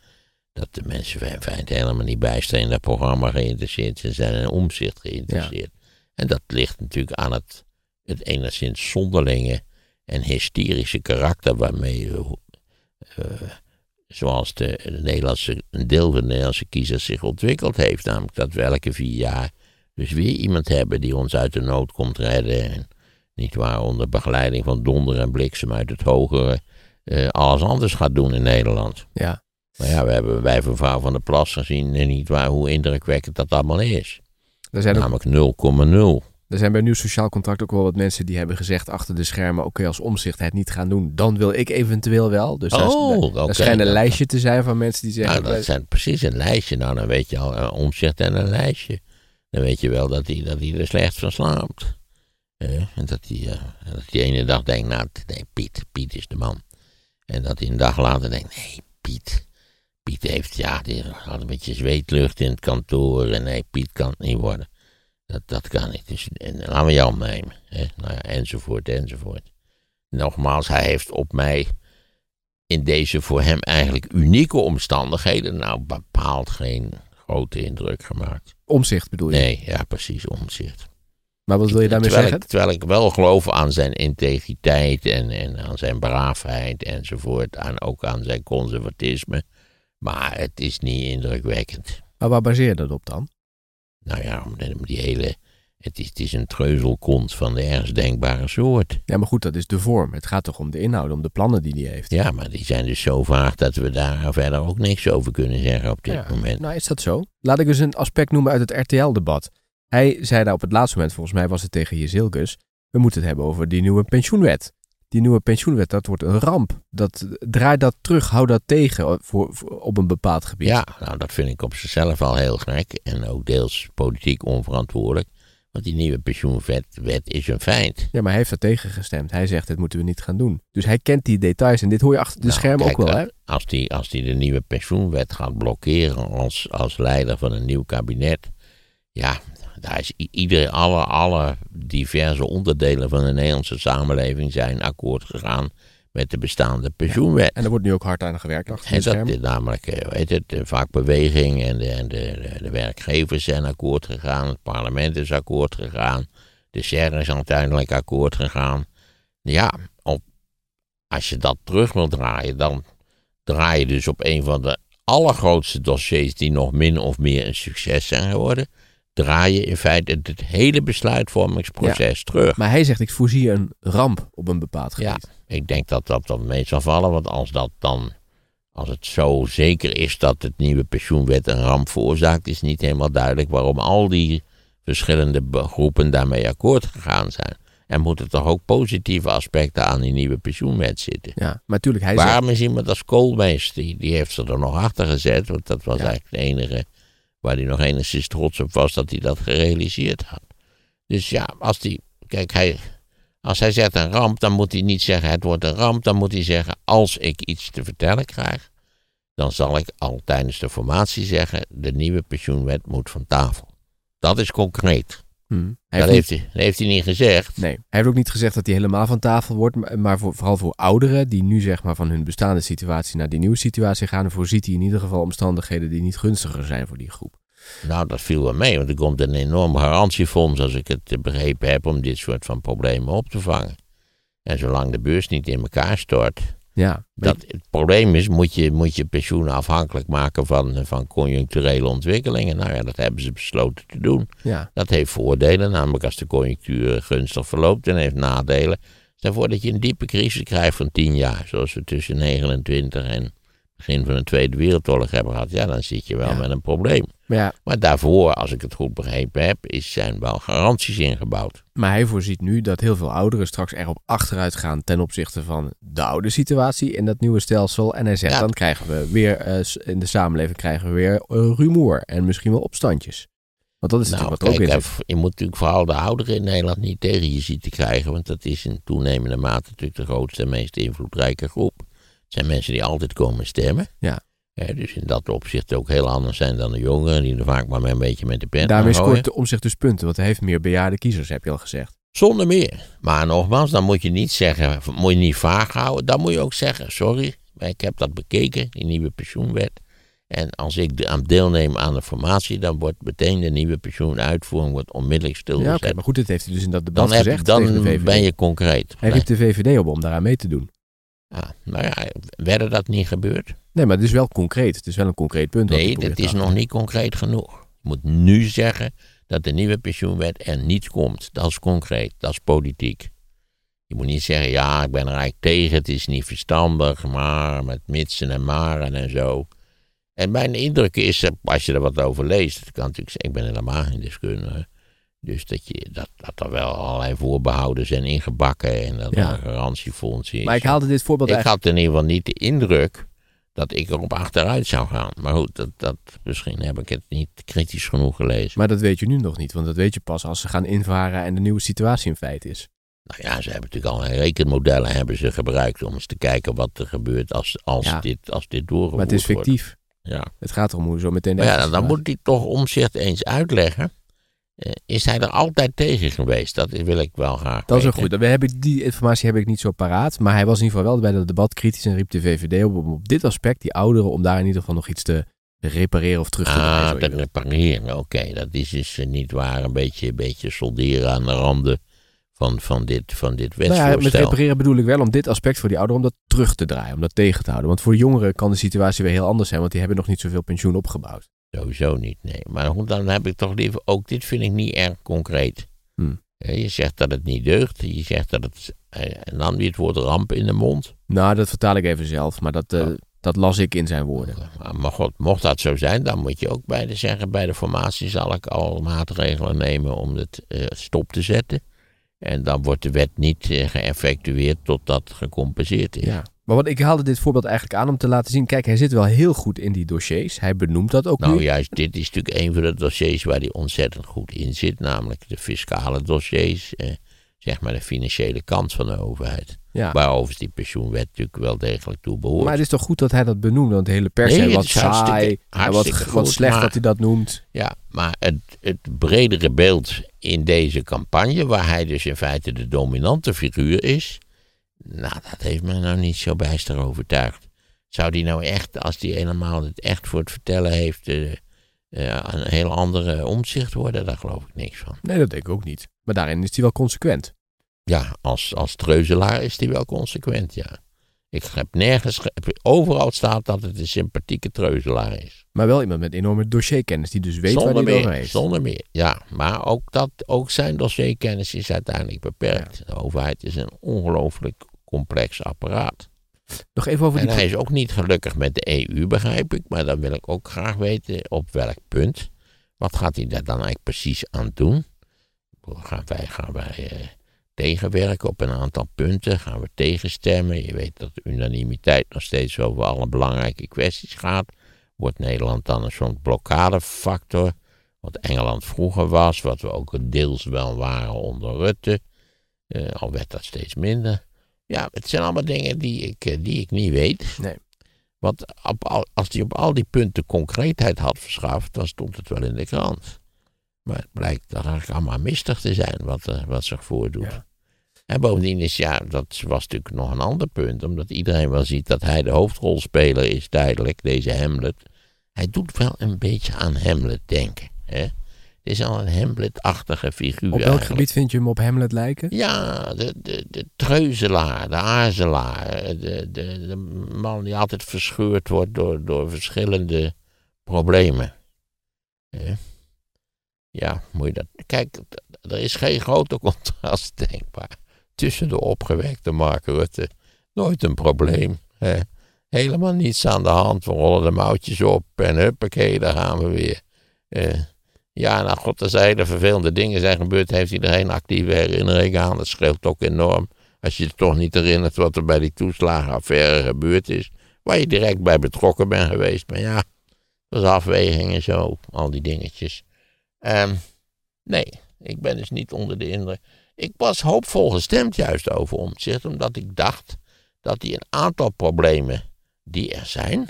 dat de mensen in feite helemaal niet bijstaan in dat programma geïnteresseerd zijn, zijn in omzicht geïnteresseerd. En dat ligt natuurlijk aan het, het enigszins zonderlinge en hysterische karakter waarmee, eh, zoals de, de Nederlandse, een deel van de Nederlandse kiezers zich ontwikkeld heeft. Namelijk dat we elke vier jaar dus weer iemand hebben die ons uit de nood komt redden. En niet waar, onder begeleiding van donder en bliksem uit het hogere eh, alles anders gaat doen in Nederland. Ja. Maar ja, we hebben bij mevrouw van der Plas gezien en niet waar hoe indrukwekkend dat allemaal is. Er zijn, Namelijk 0,0. Er zijn bij Nieuw Sociaal Contract ook wel wat mensen die hebben gezegd achter de schermen... oké, als omzicht het niet gaan doen, dan wil ik eventueel wel. Dus daar, Oh, daar, daar schijnt een dat- lijstje te zijn van mensen die zeggen... Nou, dat zijn precies een lijstje. Nou, dan weet je al, een omzicht en een lijstje. Dan weet je wel dat hij dat er slecht van slaapt. Eh, en dat hij, eh, dat hij ene dag denkt, nou, nee, Piet, Piet is de man. En dat hij een dag later denkt, nee, Piet. Piet heeft, ja, die had een beetje zweetlucht in het kantoor. En nee, Piet kan het niet worden. Dat, dat kan niet. Dus en, laten we Jan nemen. Hè? Nou ja, enzovoort, enzovoort. Nogmaals, hij heeft op mij in deze voor hem eigenlijk unieke omstandigheden nou bepaald geen grote indruk gemaakt. Omzicht bedoel je? Nee, ja, precies, omzicht. Maar wat wil je daarmee terwijl zeggen? Ik, terwijl ik wel geloof aan zijn integriteit en, en aan zijn braafheid enzovoort. En ook aan zijn conservatisme. Maar het is niet indrukwekkend. Maar waar baseer je dat op dan? Nou ja, om die- hele... Het is, het is een treuzelkont van de ergst denkbare soort. Ja, maar goed, dat is de vorm. Het gaat toch om de inhoud, om de plannen die hij heeft. Ja, maar die zijn dus zo vaag dat we daar verder ook niks over kunnen zeggen op dit Ja, moment. Nou, is dat zo? Laat ik eens een aspect noemen uit het RTL-debat. Hij zei daar op het laatste moment, volgens mij was het tegen Jezilgus, we moeten het hebben over die nieuwe pensioenwet. Die nieuwe pensioenwet, dat wordt een ramp. Dat, draai dat terug, hou dat tegen voor, voor- op een bepaald gebied. Ja, nou dat vind ik op zichzelf al heel gek en ook deels politiek onverantwoordelijk. Want die nieuwe pensioenwet wet is een feit. Ja, maar hij heeft er tegen gestemd. Hij zegt, dit moeten we niet gaan doen. Dus hij kent die details en dit hoor je achter de Nou, schermen kijk, ook wel, hè? eh, Als die, als die de nieuwe pensioenwet gaat blokkeren als, als leider van een nieuw kabinet. Ja, daar is alle, alle diverse onderdelen van de Nederlandse samenleving zijn akkoord gegaan met de bestaande pensioenwet. En er wordt nu ook hard aan gewerkt achter de En dat namelijk, eh, weet het, de vakbeweging en, de, en de, de, de werkgevers zijn akkoord gegaan. Het parlement is akkoord gegaan. De SER is uiteindelijk akkoord gegaan. Ja, op, als je dat terug wil draaien, dan draai je dus op een van de allergrootste dossiers die nog min of meer een succes zijn geworden. Draai je in feite het, het hele besluitvormingsproces terug. Maar hij zegt, ik voorzie een ramp op een bepaald Ja, gebied. ik denk dat dat dan mee zal vallen. Want als dat dan, als het zo zeker is dat het nieuwe pensioenwet een ramp veroorzaakt, is niet helemaal duidelijk waarom al die verschillende groepen daarmee akkoord gegaan zijn. En moeten toch ook positieve aspecten aan die nieuwe pensioenwet zitten. Ja, maar natuurlijk, hij zegt... Waarom is iemand als Koolmees, die, die heeft ze er nog achter gezet, want dat was Ja. eigenlijk de enige waar hij nog enigszins trots op was dat hij dat gerealiseerd had. Dus ja, als, die, kijk, hij, als hij zegt een ramp, dan moet hij niet zeggen het wordt een ramp, dan moet hij zeggen als ik iets te vertellen krijg, dan zal ik al tijdens de formatie zeggen de nieuwe pensioenwet moet van tafel. Dat is concreet. Hm. Hij Dat heeft hij, dat heeft hij niet gezegd. Nee, hij heeft ook niet gezegd dat hij helemaal van tafel wordt, maar- maar voor, vooral voor ouderen die nu zeg maar van hun bestaande situatie naar die nieuwe situatie gaan, voorziet hij in ieder geval omstandigheden die niet gunstiger zijn voor die groep. Nou, dat viel wel mee, want er komt een enorm garantiefonds, als ik het begrepen heb, om dit soort van problemen op te vangen. En zolang de beurs niet in elkaar stort, Ja, dat, het probleem is, moet je, moet je pensioenen afhankelijk maken van, van conjuncturele ontwikkelingen. Nou ja, dat hebben ze besloten te doen. ja, Dat heeft voordelen, namelijk als de conjunctuur gunstig verloopt en heeft nadelen. Stel voor dat je een diepe crisis krijgt van 10 jaar, zoals we tussen 29 en begin van de Tweede Wereldoorlog hebben gehad. Ja, dan zit je wel Ja. met een probleem. maar ja, Maar daarvoor, als ik het goed begrepen heb, is, zijn wel garanties ingebouwd. maar hij voorziet nu dat heel veel ouderen straks erop achteruit gaan ten opzichte van de oude situatie in dat nieuwe stelsel. En hij zegt Ja. dan krijgen we weer eh, in de samenleving krijgen we weer eh, rumoer en misschien wel opstandjes. Want dat is Nou, natuurlijk wat kijk, ook in zit. je moet natuurlijk vooral de ouderen in Nederland niet tegen je zien te krijgen, want dat is in toenemende mate natuurlijk de grootste en meest invloedrijke groep. Het zijn mensen die altijd komen stemmen. Ja. Ja, dus in dat opzicht ook heel anders zijn dan de jongeren, die er vaak maar een beetje met de pen Daarmee scoort de omzicht dus punten, want hij heeft meer bejaarde kiezers, heb je al gezegd. Zonder meer. Maar nogmaals, dan moet je niet zeggen, moet je niet vaag houden. Dan moet je ook zeggen, sorry, maar ik heb dat bekeken, die nieuwe pensioenwet. En als ik aan deelneem aan de formatie, dan wordt meteen de nieuwe pensioenuitvoering wordt onmiddellijk Ja, stilgezet. oké, maar goed, dit heeft hij dus in dat debat dan heb, gezegd dan de VVD. ben je concreet. Hij riep de VVD op om daaraan mee te doen. Ja, nou ja, werden dat niet gebeurd? Nee, maar het is wel concreet. Het is wel een concreet punt. Nee, dat is nog niet concreet genoeg. Je moet nu zeggen dat de nieuwe pensioenwet er niet komt. Dat is concreet, dat is politiek. Je moet niet zeggen, ja, ik ben er eigenlijk tegen, het is niet verstandig, maar met mitsen en maren en zo. En mijn indruk is, als je er wat over leest, het kan natuurlijk, ik ben helemaal geen deskundige, dus dat, je, dat, dat er wel allerlei voorbehouden zijn ingebakken en dat Ja. er een garantiefonds is. Maar ik haalde dit voorbeeld Ik had in ieder geval niet de indruk dat ik erop achteruit zou gaan. Maar goed, dat, dat, misschien heb ik het niet kritisch genoeg gelezen. Maar dat weet je nu nog niet, want dat weet je pas als ze gaan invaren en de nieuwe situatie in feite is. Nou ja, ze hebben natuurlijk al rekenmodellen hebben ze gebruikt om eens te kijken wat er gebeurt als, als, Ja. dit, als dit doorgevoerd Maar het is wordt. fictief. Ja. Het gaat erom hoe zo meteen... de Maar ja, dan moet hij toch omzicht eens uitleggen. Eh, is hij er altijd tegen geweest? Dat wil ik wel graag Dat is goed. We hebben, die informatie heb ik niet zo paraat. Maar hij was in ieder geval wel bij dat debat kritisch en riep de VVD op om op dit aspect, die ouderen, om daar in ieder geval nog iets te repareren of terug te draaien. Ah, te repareren. Oké, dat is dus eh, niet waar. Een beetje, een beetje solderen aan de randen van, van, dit, van dit Nou ja, wetsvoorstel. met repareren bedoel ik wel om dit aspect voor die ouderen, om dat terug te draaien, om dat tegen te houden. Want voor jongeren kan de situatie weer heel anders zijn, want die hebben nog niet zoveel pensioen opgebouwd. Sowieso niet, nee. Maar goed, dan heb ik toch liever... Ook dit vind ik niet erg concreet. Hmm. Eh, Je zegt dat het niet deugt. Je zegt dat het... eh, En dan weer het woord ramp in de mond. Nou, dat vertaal ik even zelf, maar dat, eh, Oh. dat las ik in zijn woorden. Maar, god, mocht dat zo zijn, dan moet je ook bij de zeggen... Bij de formatie zal ik al maatregelen nemen om het eh, stop te zetten. En dan wordt de wet niet geëffectueerd totdat gecompenseerd is. Ja. Maar wat, ik haalde dit voorbeeld eigenlijk aan om te laten zien... Kijk, hij zit wel heel goed in die dossiers. Hij benoemt dat ook Nou nu. juist, dit is natuurlijk een van de dossiers waar hij ontzettend goed in zit. Namelijk de fiscale dossiers. Eh, zeg maar de financiële kant van de overheid. Ja. Waar overigens die pensioenwet natuurlijk wel degelijk toe behoort. Maar het is toch goed dat hij dat benoemt? Want de hele pers Nee, zei wat hartstikke- saai. wat, hartstikke wat goed, slecht maar- dat hij dat noemt. Ja, maar het, het bredere beeld in deze campagne, waar hij dus in feite de dominante figuur is, nou, dat heeft mij nou niet zo bijster overtuigd. Zou die nou echt, als die helemaal het echt voor het vertellen heeft, eh, eh, een heel andere omzicht worden? Daar geloof ik niks van. Nee, dat denk ik ook niet. Maar daarin is hij wel consequent. Ja, als, als treuzelaar is die wel consequent, ja. Ik heb nergens, ge- overal staat dat het een sympathieke treuzelaar is. Maar wel iemand met enorme dossierkennis die dus weet zonder waar hij meer, heeft. Zonder meer, ja. Maar ook, dat, ook zijn dossierkennis is uiteindelijk beperkt. De overheid is een ongelooflijk complex apparaat. Nog even over En die... hij is ook niet gelukkig met de EU, begrijp ik. Maar dan wil ik ook graag weten op welk punt. Wat gaat hij daar dan eigenlijk precies aan doen? Gaan wij, gaan wij eh, tegenwerken op een aantal punten? Gaan we tegenstemmen? Je weet dat de unanimiteit nog steeds over alle belangrijke kwesties gaat. Wordt Nederland dan een soort blokkadefactor? Wat Engeland vroeger was, wat we ook deels wel waren onder Rutte. Eh, al werd dat steeds minder. Ja, het zijn allemaal dingen die ik, eh, die ik niet weet. Nee. Want op als hij op al die punten concreetheid had verschaft, dan stond het wel in de krant. Maar het blijkt dat eigenlijk allemaal mistig te zijn wat, er- wat zich voordoet. Ja. En bovendien is, ja, dat was natuurlijk nog een ander punt, omdat iedereen wel ziet dat hij de hoofdrolspeler is tijdelijk, deze Hamlet. Hij doet wel een beetje aan Hamlet denken. Hè? Het is al een Hamlet-achtige figuur. Op welk eigenlijk. gebied vind je hem op Hamlet lijken? Ja, de, de, de treuzelaar, de aarzelaar. De, de, de man die altijd verscheurd wordt door, door verschillende problemen. Ja, moet je dat. Kijk, er is geen groter contrast [laughs] denkbaar tussen de opgewekte Mark Rutte. Nooit een probleem. Hè? Helemaal niets aan de hand. We rollen de mouwtjes op en huppakee, daar gaan we weer. Eh, ja, nou god, als hele vervelende dingen zijn gebeurd, heeft hij er geen actieve herinnering aan. Dat scheelt ook enorm. Als je je toch niet herinnert wat er bij die toeslagenaffaire gebeurd is. Waar je direct bij betrokken bent geweest. Maar ja, dat was afweging en zo, al die dingetjes. Ehm, nee, ik ben dus niet onder de indruk. Ik was hoopvol gestemd juist over omzicht, omdat ik dacht dat hij een aantal problemen die er zijn,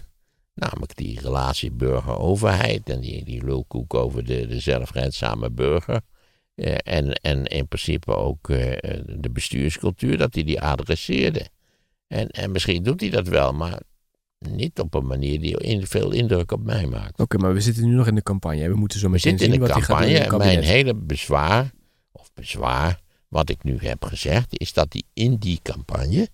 namelijk die relatie burger-overheid en die, die lulkoek over de, de zelfredzame burger, eh, en, en in principe ook eh, de bestuurscultuur, dat hij die adresseerde. En, en misschien doet hij dat wel, maar niet op een manier die in, veel indruk op mij maakt. Oké, maar we zitten nu nog in de campagne. We moeten zo meteen zitten in zien de wat hij gaat doen in campagne. Mijn hele bezwaar, of bezwaar, wat ik nu heb gezegd, is dat hij in die campagne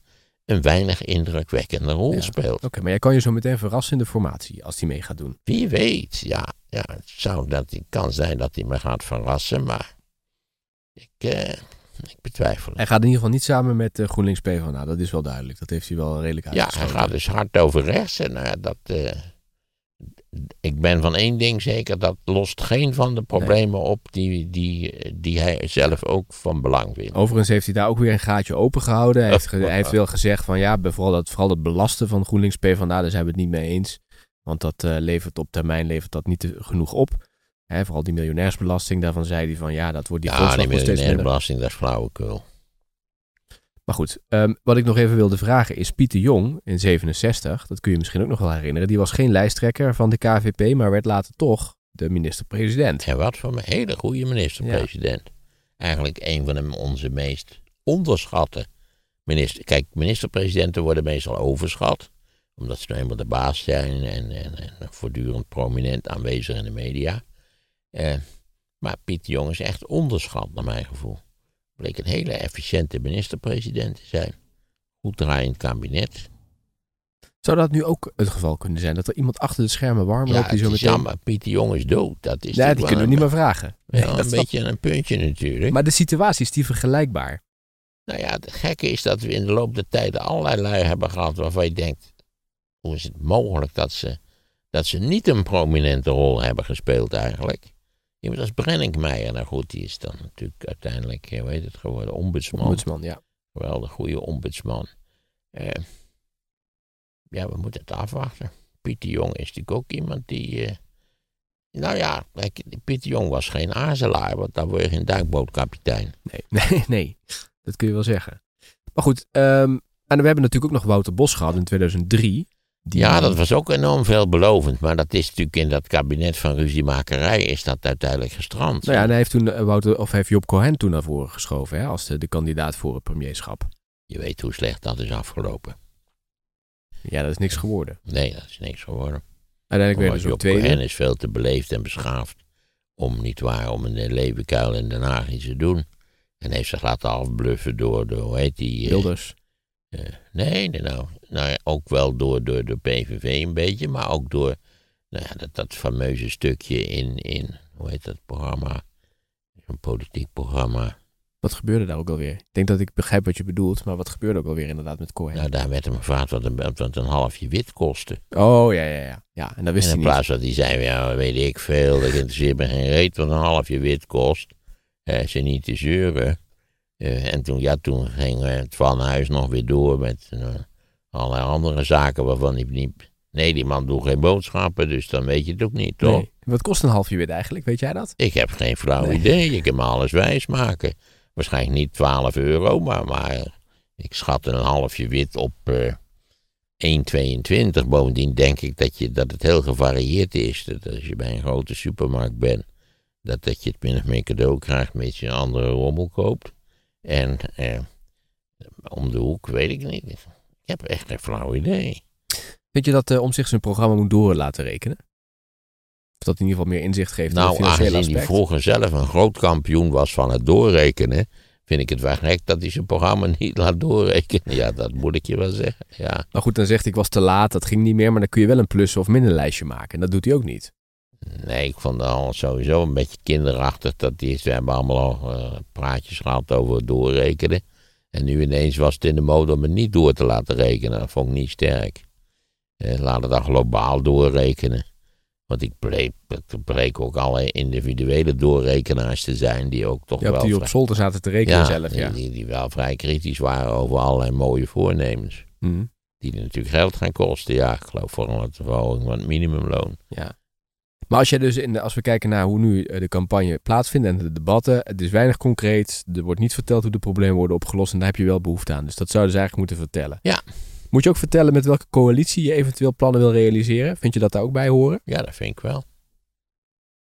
een weinig indrukwekkende rol Ja. speelt. Oké, maar jij kan je zo meteen verrassen in de formatie als hij mee gaat doen. Wie weet, ja, ja het zou dat hij kan zijn dat hij me gaat verrassen, maar ik, eh, ik betwijfel het. Hij gaat in ieder geval niet samen met eh, GroenLinks PvdA. Dat is wel duidelijk. Dat heeft hij wel redelijk Ja, hij uitgesproken. gaat dus hard over rechts. En nou ja, dat, eh, ik ben van één ding zeker, dat lost geen van de problemen op die, die, die hij zelf ook van belang vindt. Overigens heeft hij daar ook weer een gaatje open gehouden. Hij heeft, ge- [laughs] hij heeft wel gezegd van ja, vooral dat, vooral het belasten van GroenLinks PvdA, daar zijn we het niet mee eens. Want dat eh, levert op termijn levert dat niet te- genoeg op. Hè, vooral die miljonairsbelasting, daarvan zei hij van ja, dat wordt die ja, die nog steeds minder. belasting, dat is flauwekul. Maar goed, ehm, wat ik nog even wilde vragen is Pieter Jong in 67, dat kun je misschien ook nog wel herinneren. Die was geen lijsttrekker van de KVP, maar werd later toch de minister-president. En wat voor een hele goede minister-president. Eigenlijk een van de, onze meest onderschatte minister. Kijk, minister-presidenten worden meestal overschat. Omdat ze nou eenmaal de baas zijn en, en, en voortdurend prominent aanwezig in de media. Eh, maar Pieter Jong is echt onderschat, naar mijn gevoel. Bleek een hele efficiënte minister-president te zijn. Goed draaiend kabinet. Zou dat nu ook het geval kunnen zijn? Dat er iemand achter de schermen warm Ja, loopt die het zo meteen... jammer, Pieter Jong is dood. Dat is natuurlijk die kunnen we niet meer vragen. [laughs] dat een beetje een puntje natuurlijk. Maar de situatie is die vergelijkbaar. Nou ja, het gekke is dat we in de loop der tijden allerlei lui hebben gehad waarvan je denkt, hoe is het mogelijk dat ze, dat ze niet een prominente rol hebben gespeeld eigenlijk? Iemand als Brenninkmeijer, nou goed, die is dan natuurlijk uiteindelijk, eh, hoe heet het geworden, ombudsman. Ombudsman, ja. Geweldig goede ombudsman. Eh, ja, we moeten het afwachten. Piet de Jong is natuurlijk ook iemand die... eh, nou ja, kijk, Piet de Jong was geen azelaar, want dan word je geen duikbootkapitein. Nee, [laughs] nee, nee. Dat kun je wel zeggen. Maar goed, ehm, en we hebben natuurlijk ook nog Wouter Bos gehad in 2003. Ja, dat was ook enorm veelbelovend. Maar dat is natuurlijk in dat kabinet van ruziemakerij is dat uiteindelijk gestrand. Nou ja, en hij heeft toen eh, Wouter, of heeft Job Cohen toen naar voren geschoven, hè, als de, de kandidaat voor het premierschap. Je weet hoe slecht dat is afgelopen. Ja, dat is niks geworden. Nee, dat is niks geworden. Uiteindelijk ook Job tweede. Cohen is veel te beleefd en beschaafd om niet waar om in de levenkuil in Den Haag iets te doen. En heeft zich laten afbluffen door, de, hoe heet die? eh, Wilders. Eh, nee, nee, nou, nou ook wel door, door de PVV een beetje, maar ook door nou ja, dat, dat fameuze stukje in, in, hoe heet dat programma? Een politiek programma. Wat gebeurde daar ook alweer? Ik denk dat ik begrijp wat je bedoelt, maar wat gebeurde ook alweer inderdaad met Cohen? Nou, daar werd hem gevraagd wat een, wat een halfje wit kostte. Oh, ja, ja, ja. Ja, en dat wist En hij in niet. plaats van die zei, ja, weet ik veel, dat interesseert me geen reet wat een halfje wit kost. Eh, ze niet te zeuren. Eh, en toen, ja, toen ging eh, het Van Huis nog weer door met eh, allerlei andere zaken waarvan hij niet... Nee, die man doet geen boodschappen, dus dan weet je het ook niet, toch? Nee. Wat kost een halfje wit eigenlijk? Weet jij dat? Ik heb geen flauw Nee. idee. Ik kan me alles wijs maken. Waarschijnlijk niet 12 euro, maar, maar ik schat een halfje wit op eh 1,22. Bovendien denk ik dat, je, dat het heel gevarieerd is. Dat als je bij een grote supermarkt bent, dat, dat je het min of meer cadeau krijgt, mits je een andere rommel koopt. En eh, om de hoek weet ik niet. Ik heb echt geen flauw idee. Vind je dat uh, om zich zijn programma moet door laten rekenen? Of dat in ieder geval meer inzicht geeft in het Nou, financiële aangezien hij aspect? vroeger zelf een groot kampioen was van het doorrekenen, vind ik het wel gek dat hij zijn programma [laughs] niet laat doorrekenen. Ja, dat moet ik je wel zeggen. Ja. Maar goed, dan zegt hij, ik was te laat, dat ging niet meer. Maar dan kun je wel een plus- of minderlijstje maken. En dat doet hij ook niet. Nee, ik vond het al sowieso een beetje kinderachtig dat die, we hebben allemaal al eh, praatjes gehad over doorrekenen. En nu ineens was het in de mode om het niet door te laten rekenen. Dat vond ik niet sterk. Eh, laat het dan globaal doorrekenen. Want ik bleek, het bleek ook alle individuele doorrekenaars te zijn die ook toch Ja, wel... die op zolder zaten te rekenen ja, zelf. die, Ja. Die, die wel vrij kritisch waren over allerlei mooie voornemens. Mhm. Die natuurlijk geld gaan kosten. Ja, ik geloof vooral het verhoging van het minimumloon. ja. Maar als, je dus in de, als we kijken naar hoe nu eh, de campagne plaatsvindt en de debatten, het is weinig concreet. Er wordt niet verteld hoe de problemen worden opgelost en daar heb je wel behoefte aan. Dus dat zouden ze eigenlijk moeten vertellen. Ja. Moet je ook vertellen met welke coalitie je eventueel plannen wil realiseren? Vind je dat daar ook bij horen? Ja, dat vind ik wel.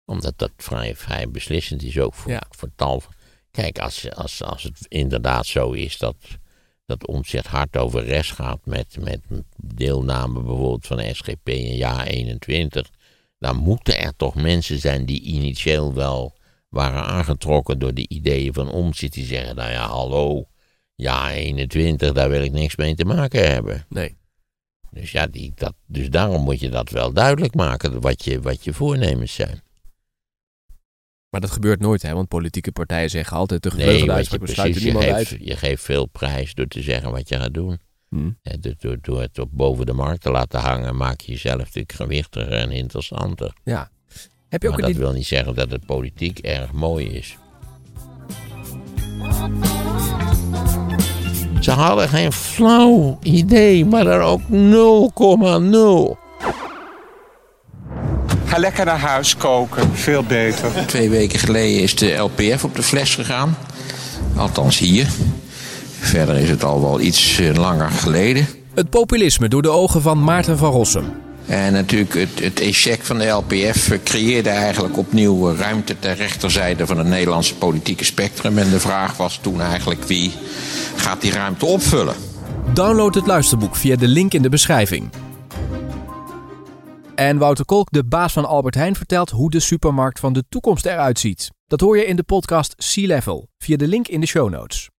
Omdat dat vrij, vrij beslissend is ook voor, Ja. voor tal van... Kijk, als, als, als het inderdaad zo is dat, dat omzet hard over rest gaat met, met deelname bijvoorbeeld van de SGP in jaar 21, dan moeten er toch mensen zijn die initieel wel waren aangetrokken door de ideeën van omzet. Die zeggen, nou ja, hallo, jaar 21, daar wil ik niks mee te maken hebben. Nee. Dus ja, die, dat, dus daarom moet je dat wel duidelijk maken, wat je, wat je voornemens zijn. Maar dat gebeurt nooit, hè? Want politieke partijen zeggen altijd de Nee, gevleugelde uitspraak besluit niemand uit. je geeft veel prijs door te zeggen wat je gaat doen. Hm. Hè, door, het op boven de markt te laten hangen, maak je jezelf natuurlijk gewichtiger en interessanter. Ja. Heb je ook Maar een dat wil niet zeggen dat het politiek erg mooi is. Ze hadden geen flauw idee, maar dan ook 0,0. Ga lekker naar huis koken, veel beter. Twee weken geleden is de LPF op de fles gegaan. Althans hier. Verder is het al wel iets eh, langer geleden. Het populisme door de ogen van Maarten van Rossum. En natuurlijk het, het echec van de LPF creëerde eigenlijk opnieuw ruimte ter rechterzijde van het Nederlandse politieke spectrum. En de vraag was toen eigenlijk wie gaat die ruimte opvullen? Download het luisterboek via de link in de beschrijving. En Wouter Kolk, de baas van Albert Heijn, vertelt hoe de supermarkt van de toekomst eruit ziet. Dat hoor je in de podcast Sea Level via de link in de show notes.